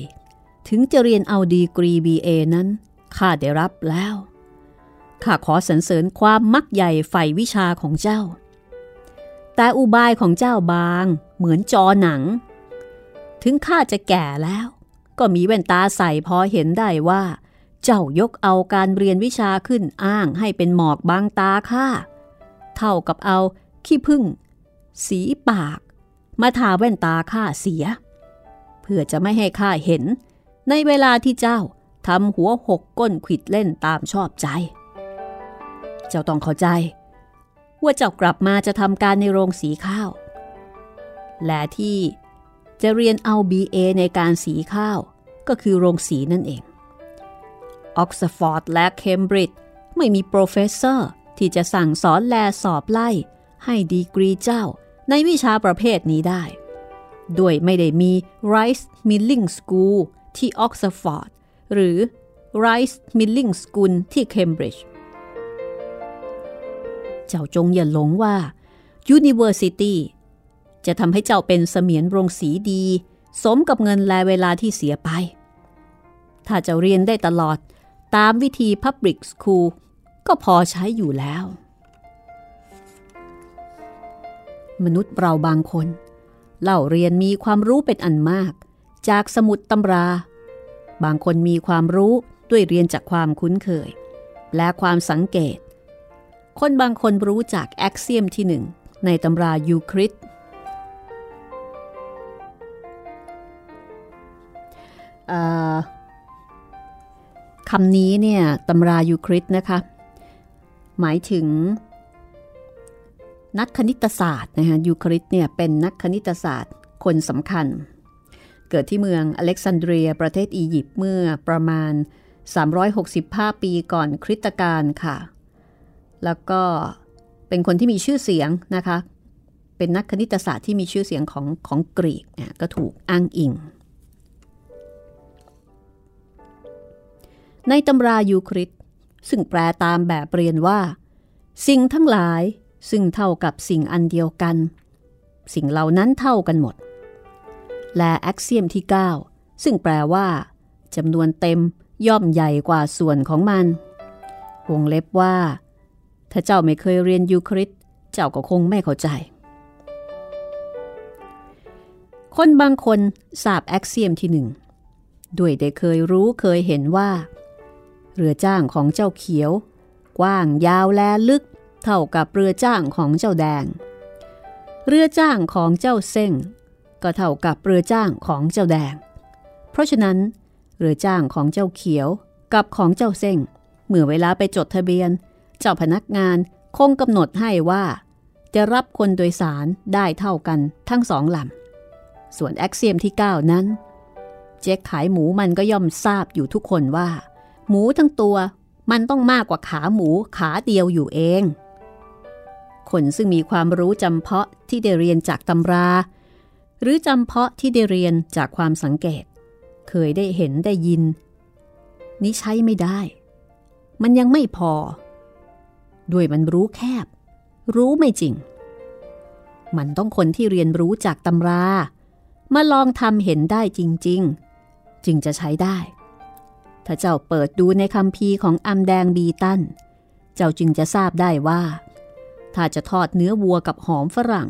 ถึงจะเรียนเอาดีกรี BA นั้น ข้าได้รับแล้ว ข้าขอสรรเสริญความมักใหญ่ใฝ่วิชาของเจ้า แต่อุบายของเจ้าบางเหมือนจอหนัง ถึงข้าจะแก่แล้ว ก็มีแว่นตาใส่พอเห็นได้ว่า เจ้ายกเอาการเรียนวิชาขึ้นอ้างให้เป็นหมอกบางตาข้าเท่ากับเอาขี้พึ่ง สีปาก มาทาแว่นตาข้าเสีย เพื่อจะไม่ให้ข้าเห็น ในเวลาที่เจ้าทำหัวหกก้นขิดเล่นตามชอบใจ เจ้าต้องเข้าใจ ว่าเจ้ากลับมาจะทำการในโรงสีข้าว และที่จะเรียนเอา BA ในการสีข้าวก็คือโรงสีนั่นเอง ออกซฟอร์ดและเคมบริดจ์ไม่มี professor ที่จะสั่งสอนแลสอบไล่ ให้ดีกรีเจ้าในวิชาประเภทนี้ได้ ด้วยไม่ได้มี Rice Milling School ที่ออกซฟอร์ดหรือ Rice Milling School ที่เคมบริดจ์ เจ้าจงอย่าหลงว่า University จะทำให้เจ้าเป็นเสมียนโรงสีดี สมกับเงินและเวลาที่เสียไป ถ้าจะเรียนได้ตลอดตามวิธี Public School ก็พอใช้อยู่แล้ว มนุษย์เราบางคน เล่าเรียนมีความรู้เป็นอันมาก จากสมุดตำรา บางคนมีความรู้ด้วยเรียนจากความคุ้นเคย และความสังเกต คนบางคนรู้จากแอคเซียมที่หนึ่งในตำรายูคริตคำนี้เนี่ยตำรายูคริตนะคะ หมายถึง นักคณิตศาสตร์นะคะยูคริตเนี่ยเป็นนักคณิตศาสตร์คนสำคัญ เกิดที่เมืองอเล็กซานเดรียประเทศอียิปต์เมื่อประมาณ 365 ปีก่อนคริสตกาลค่ะ แล้วก็เป็นคนที่มีชื่อเสียงนะคะ เป็นนักคณิตศาสตร์ที่มีชื่อเสียงของของกรีกเนี่ยก็ถูกอ้างอิง ในตำรายูคริตซึ่งแปลตามแบบเรียนว่า สิ่งทั้งหลายซึ่งเท่ากับสิ่งอันเดียวกัน สิ่งเหล่านั้นเท่ากันหมด และ axiom ที่ 9 ซึ่งแปลว่าจำนวนเต็มย่อมใหญ่กว่าส่วนของมัน วงเล็บว่า ถ้าเจ้าไม่เคยเรียนยูคลิดเจ้าก็คงไม่เข้าใจ คนบางคนทราบ axiom ที่หนึ่งด้วยได้เคยรู้เคยเห็นว่า เรือจ้างของเจ้าเขียว กว้างยาวและลึกเท่ากับเรือจ้างของเจ้าแดง เรือจ้างของเจ้าเส้งก็เท่ากับเรือจ้างของเจ้าแดง เพราะฉะนั้น เรือจ้างของเจ้าเขียวกับของเจ้าเส้งเมื่อเวลาไปจดทะเบียน เจ้าพนักงานคงกำหนดให้ว่า จะรับคนโดยสารได้เท่ากันทั้งสองลำ ส่วนแอคเซียมที่ 9 นั้น เจ๊ขายหมูมันก็ย่อมทราบอยู่ทุกคนว่า หมูทั้งตัวมันต้องมากกว่าขาหมูขาเดียวอยู่เอง คนซึ่งมีความรู้จำเพาะที่ได้เรียนจากตำรา หรือจำเพาะที่ได้เรียนจากความสังเกต เคยได้เห็นได้ยิน นี้ใช้ไม่ได้ มันยังไม่พอ ด้วยมันรู้แคบ รู้ไม่จริง มันต้องคนที่เรียนรู้จากตำรา มาลองทำเห็นได้จริง ๆ จึงจะใช้ได้ ถ้าเจ้าเปิดดูในคำพีของอัมแดงบีตัน เจ้าจึงจะทราบได้ว่า ถ้าจะทอดเนื้อวัวกับหอมฝรั่ง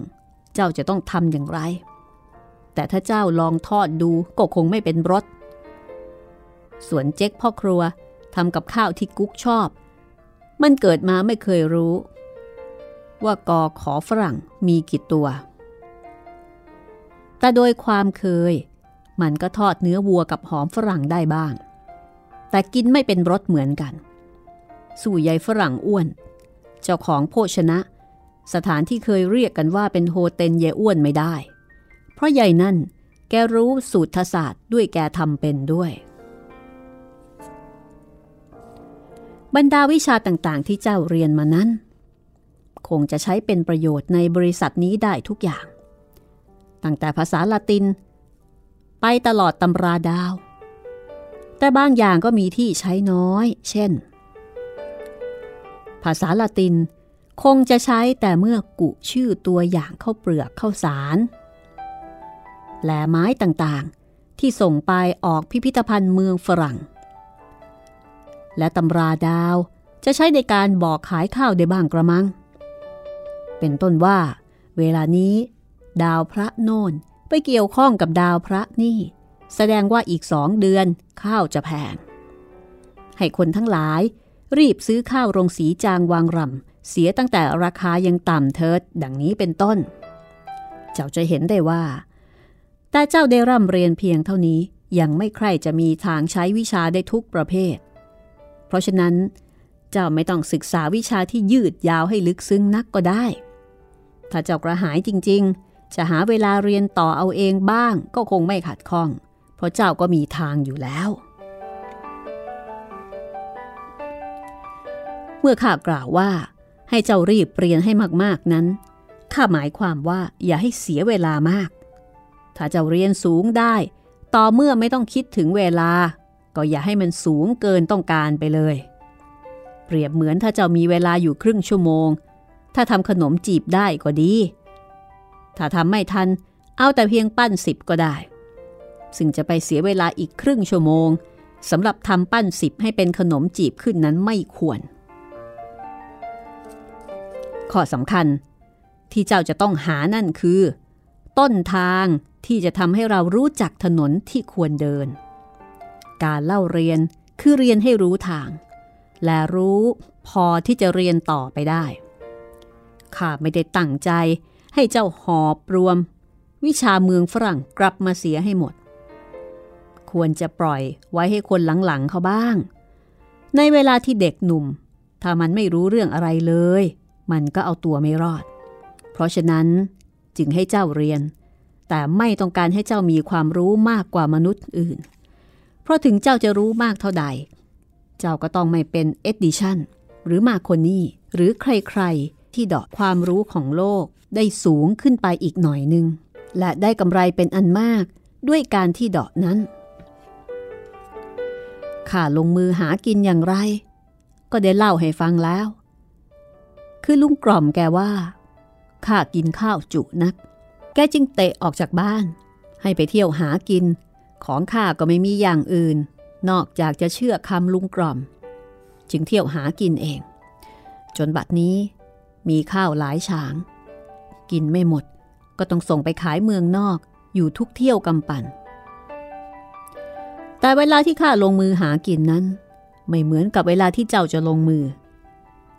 เจ้าจะต้องทำอย่างไร แต่ถ้าเจ้าลองทอดดูก็คงไม่เป็นรสส่วนเจ๊กพ่อครัวทำกับข้าวที่กุ๊กชอบ มันเกิดมาไม่เคยรู้ ว่ากอขอฝรั่งมีกี่ตัว แต่โดยความเคย มันก็ทอดเนื้อวัวกับหอมฝรั่งได้บ้าง แต่กินไม่เป็นรสเหมือนกัน สู่ใยฝรั่งอ้วน เจ้าของโภชนะ สถานที่เคยเรียกกันว่าเป็นโฮเทลเยอ้วนไม่ได้ เพราะใหญ่นั่นแกรู้สูตรศาสตร์ด้วยแกทำเป็นด้วย บรรดาวิชาต่างๆ ที่เจ้าเรียนมานั้น คงจะใช้เป็นประโยชน์ในบริษัทนี้ได้ทุกอย่าง ตั้งแต่ภาษาละติน ไปตลอดตำราดาว แต่บางอย่างก็มีที่ใช้น้อย เช่น ภาษาละตินคงจะใช้แต่เมื่อกุชื่อตัวอย่างเข้าเปลือกเข้าสารแหลไม้ต่างๆ ที่ส่งไปออกพิพิธภัณฑ์เมืองฝรั่ง และตำราดาวจะใช้ในการบอกขายข้าวได้บ้างกระมัง เป็นต้นว่า เวลานี้ ดาวพระโน่นไปเกี่ยวข้องกับดาวพระนี่ แสดงว่าอีกสองเดือนข้าวจะแพง ให้คนทั้งหลาย รีบซื้อข้าวโรงสีจางวางรำเสียตั้งแต่ราคายังต่ำเทิดดังนี้เป็นต้น เจ้าจะเห็นได้ว่า แต่เจ้าได้ร่ำเรียนเพียงเท่านี้ยังไม่ใครจะมีทางใช้วิชาได้ทุกประเภท เพราะฉะนั้นเจ้าไม่ต้องศึกษาวิชาที่ยืดยาวให้ลึกซึ้งนักก็ได้ ถ้าเจ้ากระหายจริง ๆ จะหาเวลาเรียนต่อเอาเองบ้างก็คงไม่ขัดข้อง เพราะเจ้าก็มีทางอยู่แล้ว เมื่อข้ากล่าวว่าให้เจ้ารีบเรียนให้มากๆนั้น ข้าหมายความว่าอย่าให้เสียเวลามาก ถ้าเจะเรียนสูงได้ ต่อเมื่อไม่ต้องคิดถึงเวลา ก็อย่าให้มันสูงเกินต้องการไปเลย เปรียบเหมือนถ้าเจ้ามีเวลาอยู่ครึ่งชั่วโมง ถ้าทำขนมจีบได้ก็ดี ถ้าทำไม่ทัน เอาแต่เพียงปั้นสิบก็ได้ ซึ่งจะไปเสียเวลาอีกครึ่งชั่วโมงสำหรับทำปั้นสิบให้เป็นขนมจีบขึ้นนั้นไม่ควร ข้อสำคัญที่เจ้าจะต้องหานั่นคือ ต้นทางที่จะทำให้เรารู้จักถนนที่ควรเดิน การเล่าเรียนคือเรียนให้รู้ทาง และรู้พอที่จะเรียนต่อไปได้ ข้าไม่ได้ตั้งใจให้เจ้าหอบรวม วิชาเมืองฝรั่งกลับมาเสียให้หมด ควรจะปล่อยไว้ให้คนหลังๆเขาบ้าง ในเวลาที่เด็กหนุ่ม ถ้ามันไม่รู้เรื่องอะไรเลย มันก็เอาตัวไม่รอด เพราะฉะนั้นจึงให้เจ้าเรียน แต่ไม่ต้องการให้เจ้ามีความรู้มากกว่ามนุษย์อื่น ราะถึงเจ้าจะรู้มากเท่าใด เจ้าก็ต้องไม่เป็นเอ็ดดิชันหรือมาคนนี่หรือใครๆ ที่ดอกความรู้ของโลกได้สูงขึ้นไปอีกหน่อยหนึ่งและได้กำไรเป็นอันมากด้วยการที่ดอกนั้นข้าลงมือหากินอย่างไร ก็ได้เล่าให้ฟังแล้ว คือลุงกล่อมแกว่าข้ากินข้าวจุนัก แกจึงเตะออกจากบ้าน ให้ไปเที่ยวหากิน ของข้าก็ไม่มีอย่างอื่น นอกจากจะเชื่อคำลุงกล่อม จึงเที่ยวหากินเอง จนบัดนี้มีข้าวหลายฉาง กินไม่หมดก็ต้องส่งไปขายเมืองนอกอยู่ทุกเที่ยวกำปั่น แต่เวลาที่ข้าลงมือหากินนั้น ไม่เหมือนกับเวลาที่เจ้าจะลงมือ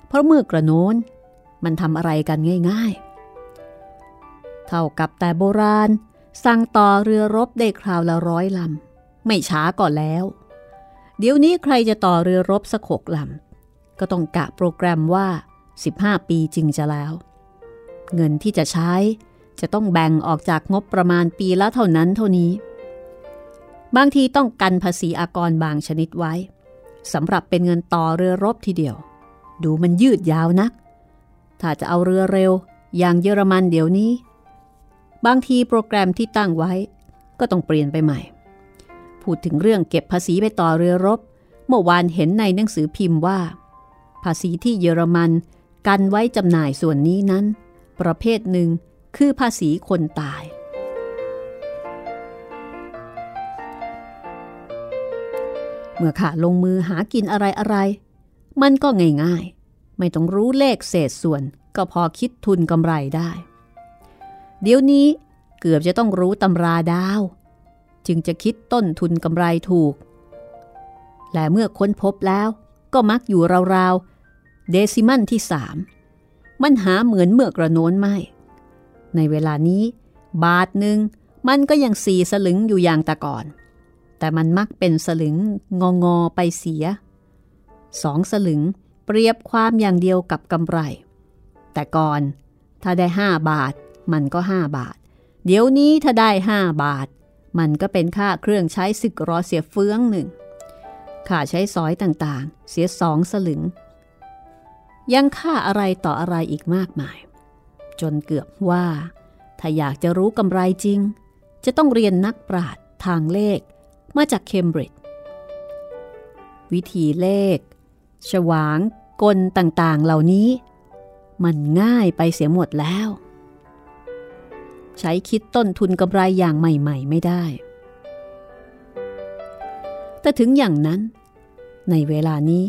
เพราะเมื่อกระโน้นมันทำอะไรกันง่าย ๆ เท่ากับแต่โบราณ สั่งต่อเรือรบได้คราวละร้อยลำ ไม่ช้าก่อนแล้ว เดี๋ยวนี้ใครจะต่อเรือรบสักหกลำ ก็ต้องกะโปรแกรมว่า 15 ปีจึงจะแล้ว เงินที่จะใช้จะต้องแบ่งออกจากงบประมาณปีละเท่านั้นเท่านี้ บางทีต้องกันภาษีอากรบางชนิดไว้สำหรับเป็นเงินต่อเรือรบทีเดียว ดูมันยืดยาวนัก ถ้าจะเอาเรือเร็ว อย่างเยอรมันเดี๋ยวนี้ บางทีโปรแกรมที่ตั้งไว้ ก็ต้องเปลี่ยนไปใหม่ พูดถึงเรื่องเก็บภาษีไปต่อเรือรบ เมื่อวานเห็นในหนังสือพิมพ์ว่า ภาษีที่เยอรมันกันไว้จำหน่ายส่วนนี้นั้น ประเภทหนึ่งคือภาษีคนตาย เมื่อข้าลงมือหากินอะไรอะไร มันก็ง่ายๆ ไม่ต้องรู้เลขเศษส่วนก็พอคิดทุนกำไรได้ เดี๋ยวนี้เกือบจะต้องรู้ตำราดาว จึงจะคิดต้นทุนกำไรถูก และเมื่อค้นพบแล้วก็มักอยู่ราวๆเดซิมันที่สามมันหาเหมือนเมื่อกระโน้นไม่ ในเวลานี้บาทหนึ่งมันก็ยังสี่สลึงอยู่อย่างแต่ก่อน แต่มันมักเป็นสลึงงองอไปเสีย สองสลึงเปรียบความอย่างเดียวกับกำไร แต่ก่อนถ้าได้ห้าบาท มันก็ห้าบาท เดี๋ยวนี้ถ้าได้ห้าบาท มันก็เป็นค่าเครื่องใช้สึกรอเสียเฟืองหนึ่งค่าใช้สอยต่างๆ เสียสองสลึง ยังค่าอะไรต่ออะไรอีกมากมาย จนเกือบว่า ถ้าอยากจะรู้กำไรจริง จะต้องเรียนนักปราชญ์ทางเลข มาจากเคมบริดจ์วิธีเลข ฉวาง กลต่างๆเหล่านี้ มันง่ายไปเสียหมดแล้ว ใช้คิดต้นทุนกำไรอย่างใหม่ ๆ ไม่ได้ แต่ถึงอย่างนั้น ในเวลานี้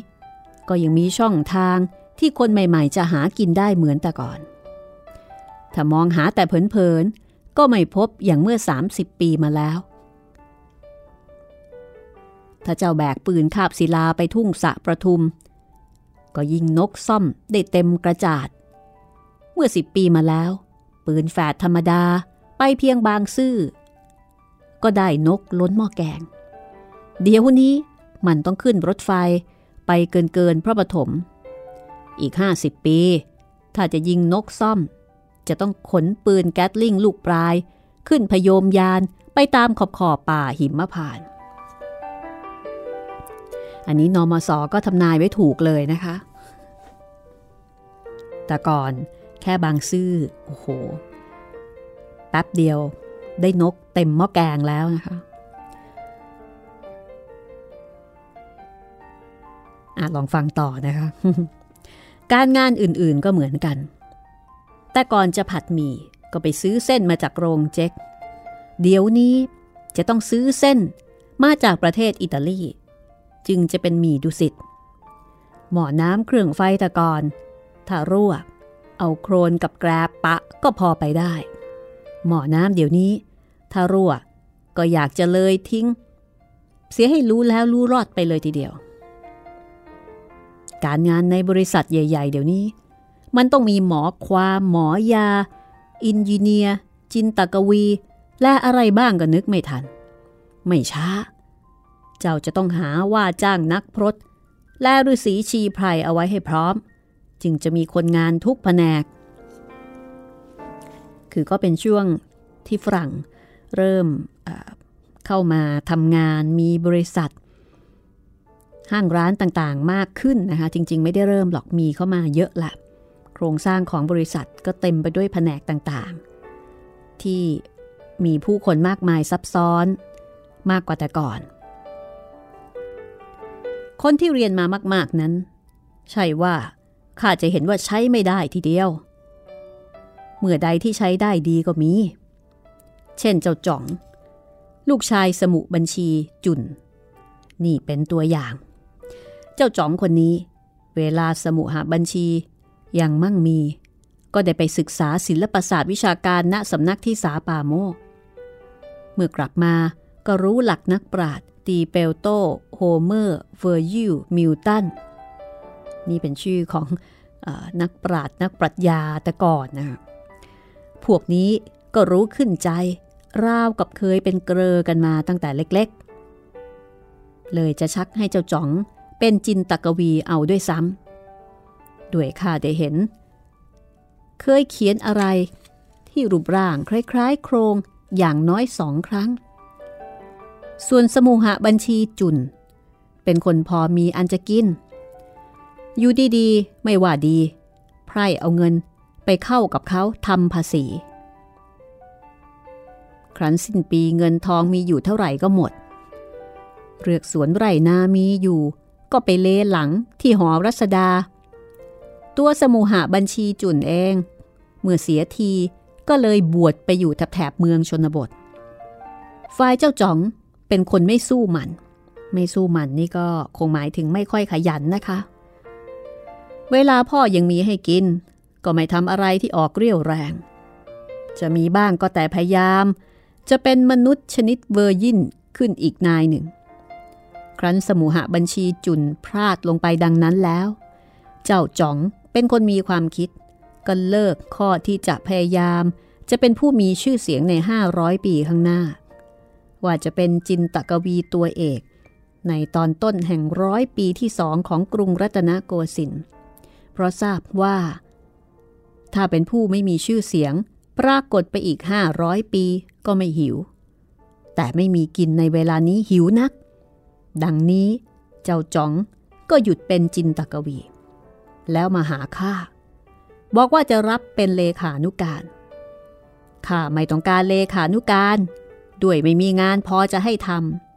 ก็ยังมีช่องทางที่คนใหม่ๆ จะหากินได้เหมือนแต่ก่อน ถ้ามองหาแต่เผินๆ ก็ไม่พบอย่างเมื่อ 30 ปีมาแล้ว ถ้าเจ้าแบกปืนคาบศิลาไปทุ่งสะประทุม ก็ยิงนกซ่อมได้เต็มกระจาด เมื่อสิบปีมาแล้ว ปืนแฝดธรรมดาไปเพียงบางซื่อ ก็ได้นกล้นหม้อแกง เดี๋ยวนี้มันต้องขึ้นรถไฟไปเกินเกินพระปฐมอีก 50 ปี ถ้าจะยิงนกซ่อม จะต้องขนปืนแก๊สลิงลูกปลาย ขึ้นพยมยานไปตามขอบขอบป่าหิมพาน อันนี้นอมศก็ทำนายไว้ถูกเลยนะคะ แต่ก่อน แค่บางซื่อโอ้โหแป๊บเดียวได้นกเต็มหม้อแกงแล้วนะคะอาลองฟังต่อนะคะ การงานอื่นๆก็เหมือนกัน แต่ก่อนจะผัดหมี่ก็ไปซื้อเส้นมาจากโรงเจ๊ก เดี๋ยวนี้จะต้องซื้อเส้นมาจากประเทศอิตาลี จึงจะเป็นหมี่ดุสิตหม้อน้ำเครื่องไฟตะกอนถ้ารั่ว เอาโครนกับแกรบปะก็พอไปได้ หมอน้ำเดี๋ยวนี้ ถ้ารั่วก็อยากจะเลยทิ้ง เสียให้รู้แล้วรู้รอดไปเลยทีเดียว การงานในบริษัทใหญ่ ๆ เดี๋ยวนี้ มันต้องมีหมอความหมอยา อินจิเนียร์จินตกวี และอะไรบ้างก็นึกไม่ทัน ไม่ช้า เจ้าจะต้องหาว่าจ้างนักพรตและฤาษีชีไพรเอาไว้ให้พร้อม จึงจะมีคนงานทุกแผนก คือก็เป็นช่วงที่ฝรั่งเริ่มเข้ามาทำงานมีบริษัท ห้างร้านต่างๆมากขึ้นนะคะ จริง ๆ ไม่ได้เริ่มหรอกมีเข้ามาเยอะละโครงสร้างของบริษัทก็เต็มไปด้วยแผนกต่างๆ ที่มีผู้คนมากมายซับซ้อนมากกว่าแต่ก่อน คนที่เรียนมามาก ๆนั้น ใช่ว่า ข้าจะเห็นว่าใช้ไม่ได้ทีเดียว เมื่อใดที่ใช้ได้ดีก็มี เช่นเจ้าจ่อง ลูกชายสมุบัญชีจุน นี่เป็นตัวอย่าง เจ้าจ๋องคนนี้ เวลาสมุหบัญชียังมั่งมี ก็ได้ไปศึกษาศิลปศาสตร์วิชาการณสำนักทิศาปาโมกข์ เมื่อกลับมาก็รู้หลักนักปราชญ์ดีเปลโต โฮเมอร์ เวอร์ยิล มิลตัน นี่เป็นชื่อของอนักปราชญ์นักปรัชญาแต่ก่อนนะพวกนี้ก็รู้ขึ้นใจ ราวกับเคยเป็นเกลอกันมาตั้งแต่เล็กๆ เลยจะชักให้เจ้าจ๋องเป็นจินตกวีเอาด้วยซ้ำด้วยข้าได้เห็น เคยเขียนอะไรที่รูปร่างคล้ายๆ โครงอย่างน้อยสองครั้ง ส่วนสมุหะบัญชีจุน เป็นคนพอมีอันจะกิน อยู่ดีๆ ไม่ว่าดี ไพร่เอาเงินไปเข้ากับเขาทำภาษี ครั้นสิ้นปีเงินทองมีอยู่เท่าไหร่ก็หมด เรือกสวนไร่นามีอยู่ ก็ไปเลหลังที่หอรัศดา ตัวสมุหะบัญชีจุนเอง เมื่อเสียทีก็เลยบวชไปอยู่แถบเมืองชนบท ฝ่ายเจ้าจ๋องเป็นคนไม่สู้มัน ไม่สู้มันนี่ก็คงหมายถึงไม่ค่อยขยันนะคะ เวลาพ่อยังมีให้กิน ก็ไม่ทำอะไรที่ออกเรี่ยวแรง จะมีบ้างก็แต่พยายาม จะเป็นมนุษย์ชนิดเวอร์ยินขึ้นอีกนายหนึ่ง ครั้นสมุหบัญชีจุนพลาดลงไปดังนั้นแล้ว เจ้าจ๋องเป็นคนมีความคิด ก็เลิกข้อที่จะพยายาม จะเป็นผู้มีชื่อเสียงใน 500 ปีข้างหน้า ว่าจะเป็นจินตกวีตัวเอก ในตอนต้นแห่งร้อยปีที่สองของกรุงรัตนโกสินทร์ เพราะทราบว่า ถ้าเป็นผู้ไม่มีชื่อเสียง ปรากฏไปอีก 500 ปีก็ไม่หิว แต่ไม่มีกินในเวลานี้หิวนัก ดังนี้เจ้าจ๋องก็หยุดเป็นจินตกวี แล้วมาหาข้าบอกว่าจะรับเป็นเลขานุการข้าไม่ต้องการเลขานุการด้วยไม่มีงานพอจะให้ท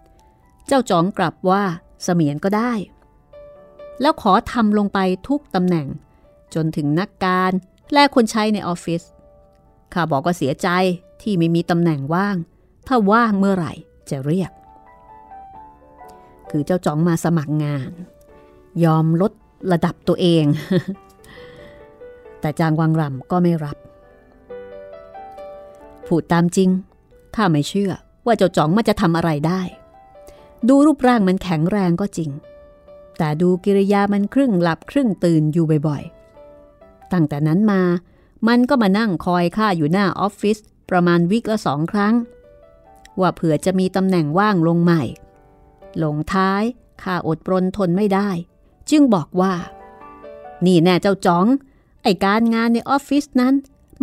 ำเจ้าจ๋องกลับว่าเสมียนก็ได้ แล้วขอทำลงไปทุกตำแหน่ง จนถึงนักการและคนใช้ในออฟฟิศข้าบอกว่าเสียใจที่ไม่มีตำแหน่งว่าง ถ้าว่างเมื่อไหร่จะเรียก คือเจ้าจ๋องมาสมัครงาน ยอมลดระดับตัวเอง แต่จางวังรำก็ไม่รับ พูดตามจริง ข้าไม่เชื่อว่าเจ้าจ๋องมันจะทำอะไรได้ ดูรูปร่างมันแข็งแรงก็จริง แต่ดูกิริยามันครึ่งหลับครึ่งตื่นอยู่บ่อยๆ ตั้งแต่นั้นมา มันก็มานั่งคอยข้าอยู่หน้าออฟฟิศประมาณวิกละสองครั้ง ว่าเผื่อจะมีตำแหน่งว่างลงใหม่ หลงท้ายข้าอดปรนทนไม่ได้ จึงบอกว่า นี่แน่เจ้าจ๋อง ไอการงานในออฟฟิศนั้น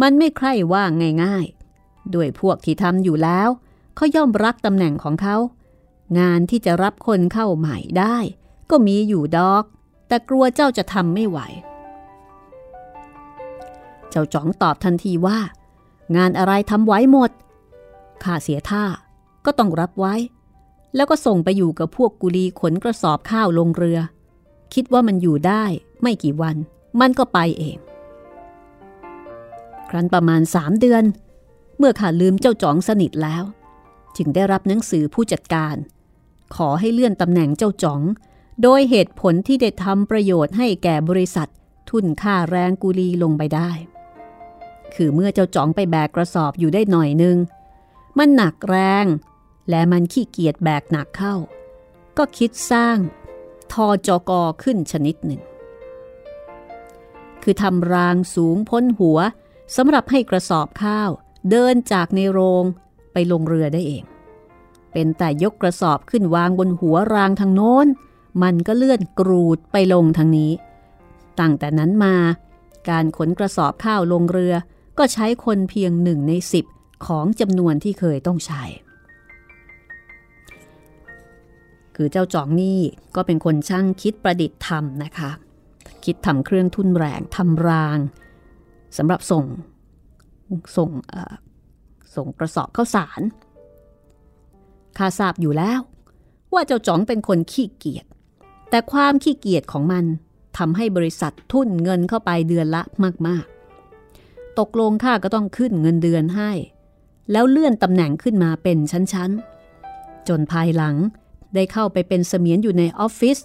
มันไม่ใคร่ว่างง่ายด้วยพวกที่ทำอยู่แล้วเขาย่อมรักตำแหน่งของเขา งานที่จะรับคนเข้าใหม่ได้ ก็มีอยู่ดอก แต่กลัวเจ้าจะทำไม่ไหว เจ้าจ๋องตอบทันทีว่า งานอะไรทำไว้หมด ข้าเสียท่าก็ต้องรับไว้ แล้วก็ส่งไปอยู่กับพวกกุลีขนกระสอบข้าวลงเรือ คิดว่ามันอยู่ได้ไม่กี่วัน มันก็ไปเอง ครั้นประมาณสามเดือน เมื่อข้าลืมเจ้าจ๋องสนิทแล้ว จึงได้รับหนังสือผู้จัดการ ขอให้เลื่อนตำแหน่งเจ้าจ๋อง โดยเหตุผลที่ได้ทำประโยชน์ให้แก่บริษัท ทุนค่าแรงกุลีลงไปได้ คือเมื่อเจ้าจ๋องไปแบกกระสอบอยู่ได้หน่อยนึง มันหนักแรง และมันขี้เกียจแบกหนักเข้า ก็คิดสร้างทอจอกอขึ้นชนิดหนึ่ง คือทำรางสูงพ้นหัวสำหรับให้กระสอบข้าวเดินจากในโรงไปลงเรือได้เอง เป็นแต่ยกกระสอบขึ้นวางบนหัวรางทางโน้น มันก็เลื่อนกรูดไปลงทางนี้ ตั้งแต่นั้นมา การขนกระสอบข้าวลงเรือ ก็ใช้คนเพียงหนึ่งในสิบของจำนวนที่เคยต้องใช้ คือเจ้าจองนี่ก็เป็นคนช่างคิดประดิษฐ์ทำนะคะ คิดทำเครื่องทุ่นแรงทำรางสำหรับส่งส่งส่งกระสอบข้าวสารข้าทราบอยู่แล้ว ว่าเจ้าจ๋องเป็นคนขี้เกียจ แต่ความขี้เกียจของมันทำให้บริษัททุ่นเงินเข้าไปเดือนละมากๆ ตกลงข้าก็ต้องขึ้นเงินเดือนให้ แล้วเลื่อนตำแหน่งขึ้นมาเป็นชั้นๆ จนภายหลังได้เข้าไปเป็นเสมียนอยู่ในออฟฟิศ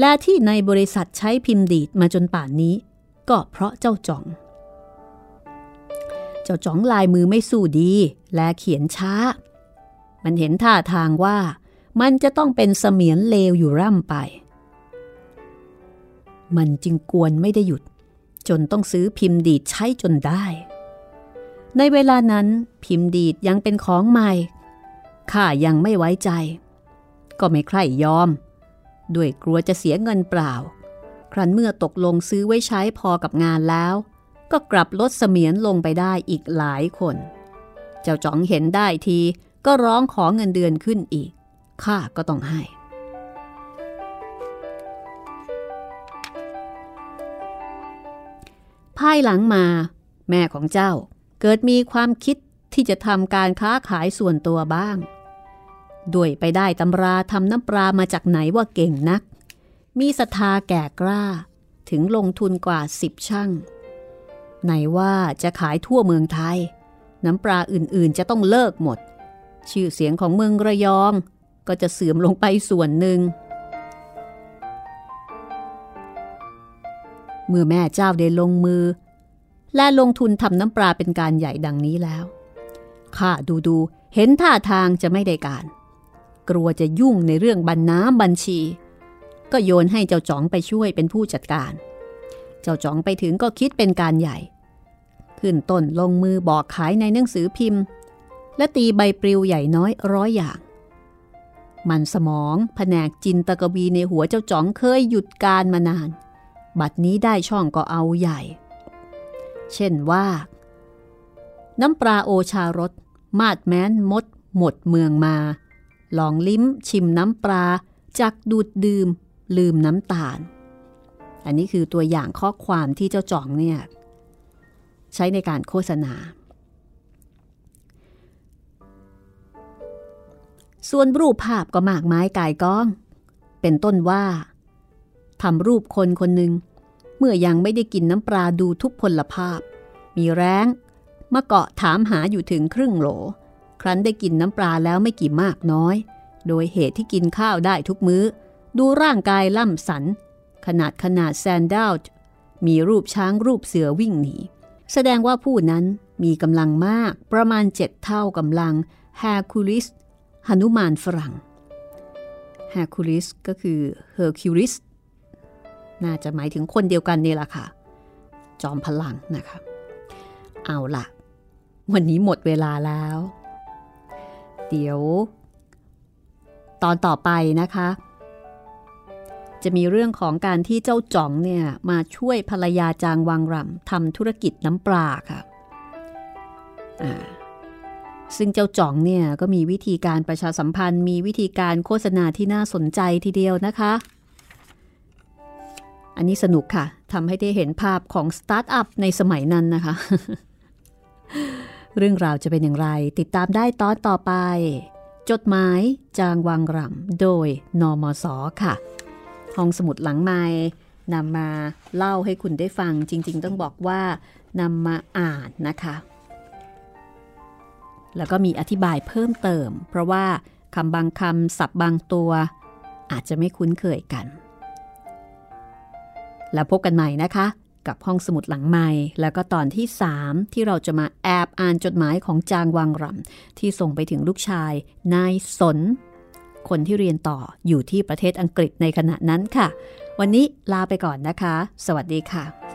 และที่ในบริษัทใช้พิมพ์ดีดมาจนป่านนี้ ก็เพราะเจ้าจ๋อง เจ้าจ้องลายมือไม่สู้ดี และเขียนช้า มันเห็นท่าทางว่า มันจะต้องเป็นเสมียนเลวอยู่ร่ำไป มันจึงกวนไม่ได้หยุด จนต้องซื้อพิมพ์ดีดใช้จนได้ ในเวลานั้นพิมพ์ดีดยังเป็นของใหม่ ข้ายังไม่ไว้ใจ ก็ไม่ใคร่ยอม ด้วยกลัวจะเสียเงินเปล่า ครั้นเมื่อตกลงซื้อไว้ใช้พอกับงานแล้ว ก็กลับลดเสมียนลงไปได้อีกหลายคน เจ้าจ๋องเห็นได้ทีก็ร้องขอเงินเดือนขึ้นอีก ข้าก็ต้องให้ ภายหลังมา แม่ของเจ้าเกิดมีความคิดที่จะทำการค้าขายส่วนตัวบ้าง ด้วยไปได้ตำราทำน้ำปลามาจากไหนว่าเก่งนัก มีศรัทธาแก่กล้า ถึงลงทุนกว่าสิบช่างไหนว่าจะขายทั่วเมืองไทย น้ำปลาอื่นๆจะต้องเลิกหมด ชื่อเสียงของเมืองระยอง ก็จะเสื่อมลงไปส่วนหนึ่ง เมื่อแม่เจ้าได้ลงมือ และลงทุนทำน้ำปลาเป็นการใหญ่ดังนี้แล้ว ข้าดูดูเห็นท่าทางจะไม่ได้การ กลัวจะยุ่งในเรื่องบัญน้ำบัญชี ก็โยนให้เจ้าจ๋องไปช่วยเป็นผู้จัดการ เจ้าจ๋องไปถึงก็คิดเป็นการใหญ่ ขึ้นต้นลงมือบอกขายในหนังสือพิมพ์ และตีใบปลิวใหญ่น้อยร้อยอย่าง มันสมองแผนกจินตะกบีในหัวเจ้าจ๋องเคยหยุดการมานาน บัดนี้ได้ช่องก็เอาใหญ่ เช่นว่า น้ำปลาโอชารสมาดแม้นมด หมดเมืองมา ลองลิ้มชิมน้ำปลาจากดูดดื่ม ลืมน้ำตาล อันนี้คือตัวอย่างข้อความที่เจ้าจ่องเนี่ย ใช้ในการโฆษณา ส่วนรูปภาพก็มากมายกายก้อง เป็นต้นว่าทำรูปคนคนหนึ่งเมื่อยังไม่ได้กินน้ำปลาดูทุกพลภาพ มีแร้งมาเกาะถามหาอยู่ถึงครึ่งโหล ครั้นได้กินน้ำปลาแล้วไม่กี่มากน้อย โดยเหตุที่กินข้าวได้ทุกมื้อ ดูร่างกายล่ำสัน ขนาดขนาดแซนดาวมีรูปช้างรูปเสือวิ่งหนี แสดงว่าผู้นั้นมีกำลังมากประมาณเจ็ดเท่ากำลังแฮคูลิส หนุมานฝรั่งแฮคูลิสก็คือเฮอร์คิวลิสน่าจะหมายถึงคนเดียวกันนี่แหละค่ะ จอมพลังนะคะ เอาล่ะ วันนี้หมดเวลาแล้ว เดี๋ยว ตอนต่อไปนะคะ จะมีเรื่องของการที่เจ้าจ๋องเนี่ย มาช่วยภรรยาจางวางหร่ำทำธุรกิจน้ำปลาค่ะ ซึ่งเจ้าจ๋องเนี่ยก็มีวิธีการประชาสัมพันธ์ มีวิธีการโฆษณาที่น่าสนใจทีเดียวนะคะ อันนี้สนุกค่ะทำให้ได้เห็นภาพของสตาร์ทอัพในสมัยนั้นนะคะ เรื่องราวจะเป็นอย่างไร ติดตามได้ตอนต่อไป จดหมายจางวางหร่ำโดย น.ม.ส.ค่ะ ห้องสมุดหลังไม้นำมาเล่าให้คุณได้ฟังจริง ๆ ต้องบอกว่านำมาอ่านนะคะ แล้วก็มีอธิบายเพิ่มเติม เพราะว่าคำบางคำศัพท์บางตัว อาจจะไม่คุ้นเคยกัน แล้วพบกันใหม่นะคะ กับห้องสมุดหลังไม้แล้วก็ตอนที่ 3 ที่เราจะมาแอบอ่านจดหมายของจางวังรำที่ส่งไปถึงลูกชายนายสน คนที่เรียนต่ออยู่ที่ประเทศอังกฤษในขณะนั้นค่ะ วันนี้ลาไปก่อนนะคะ สวัสดีค่ะ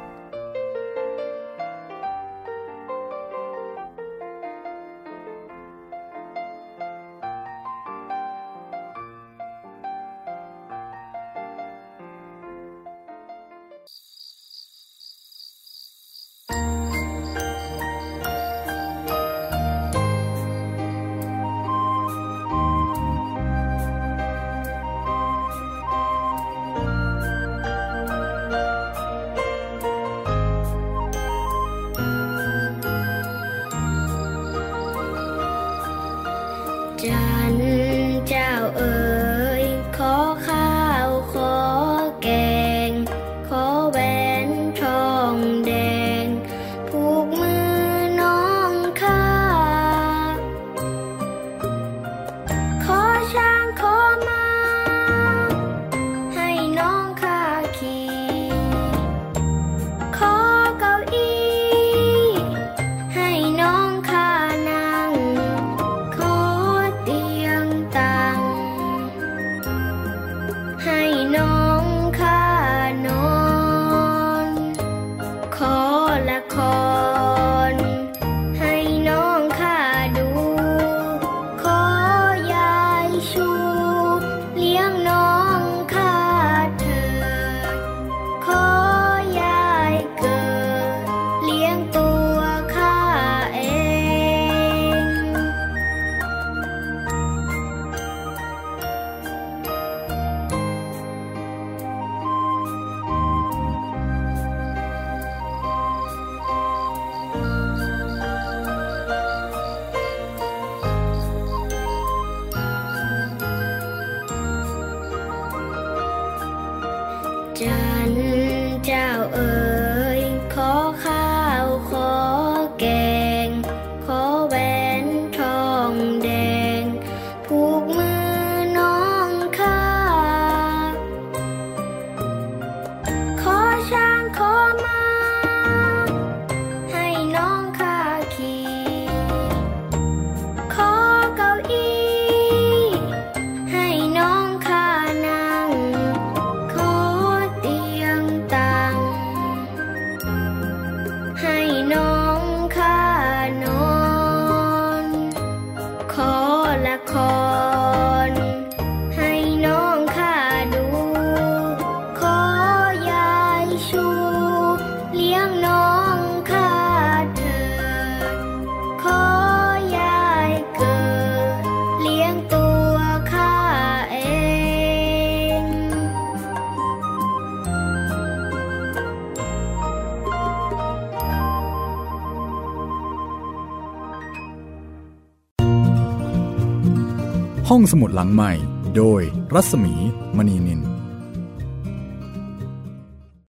ห้องสมุดหลังใหม่ โดยรัศมีมณีนิ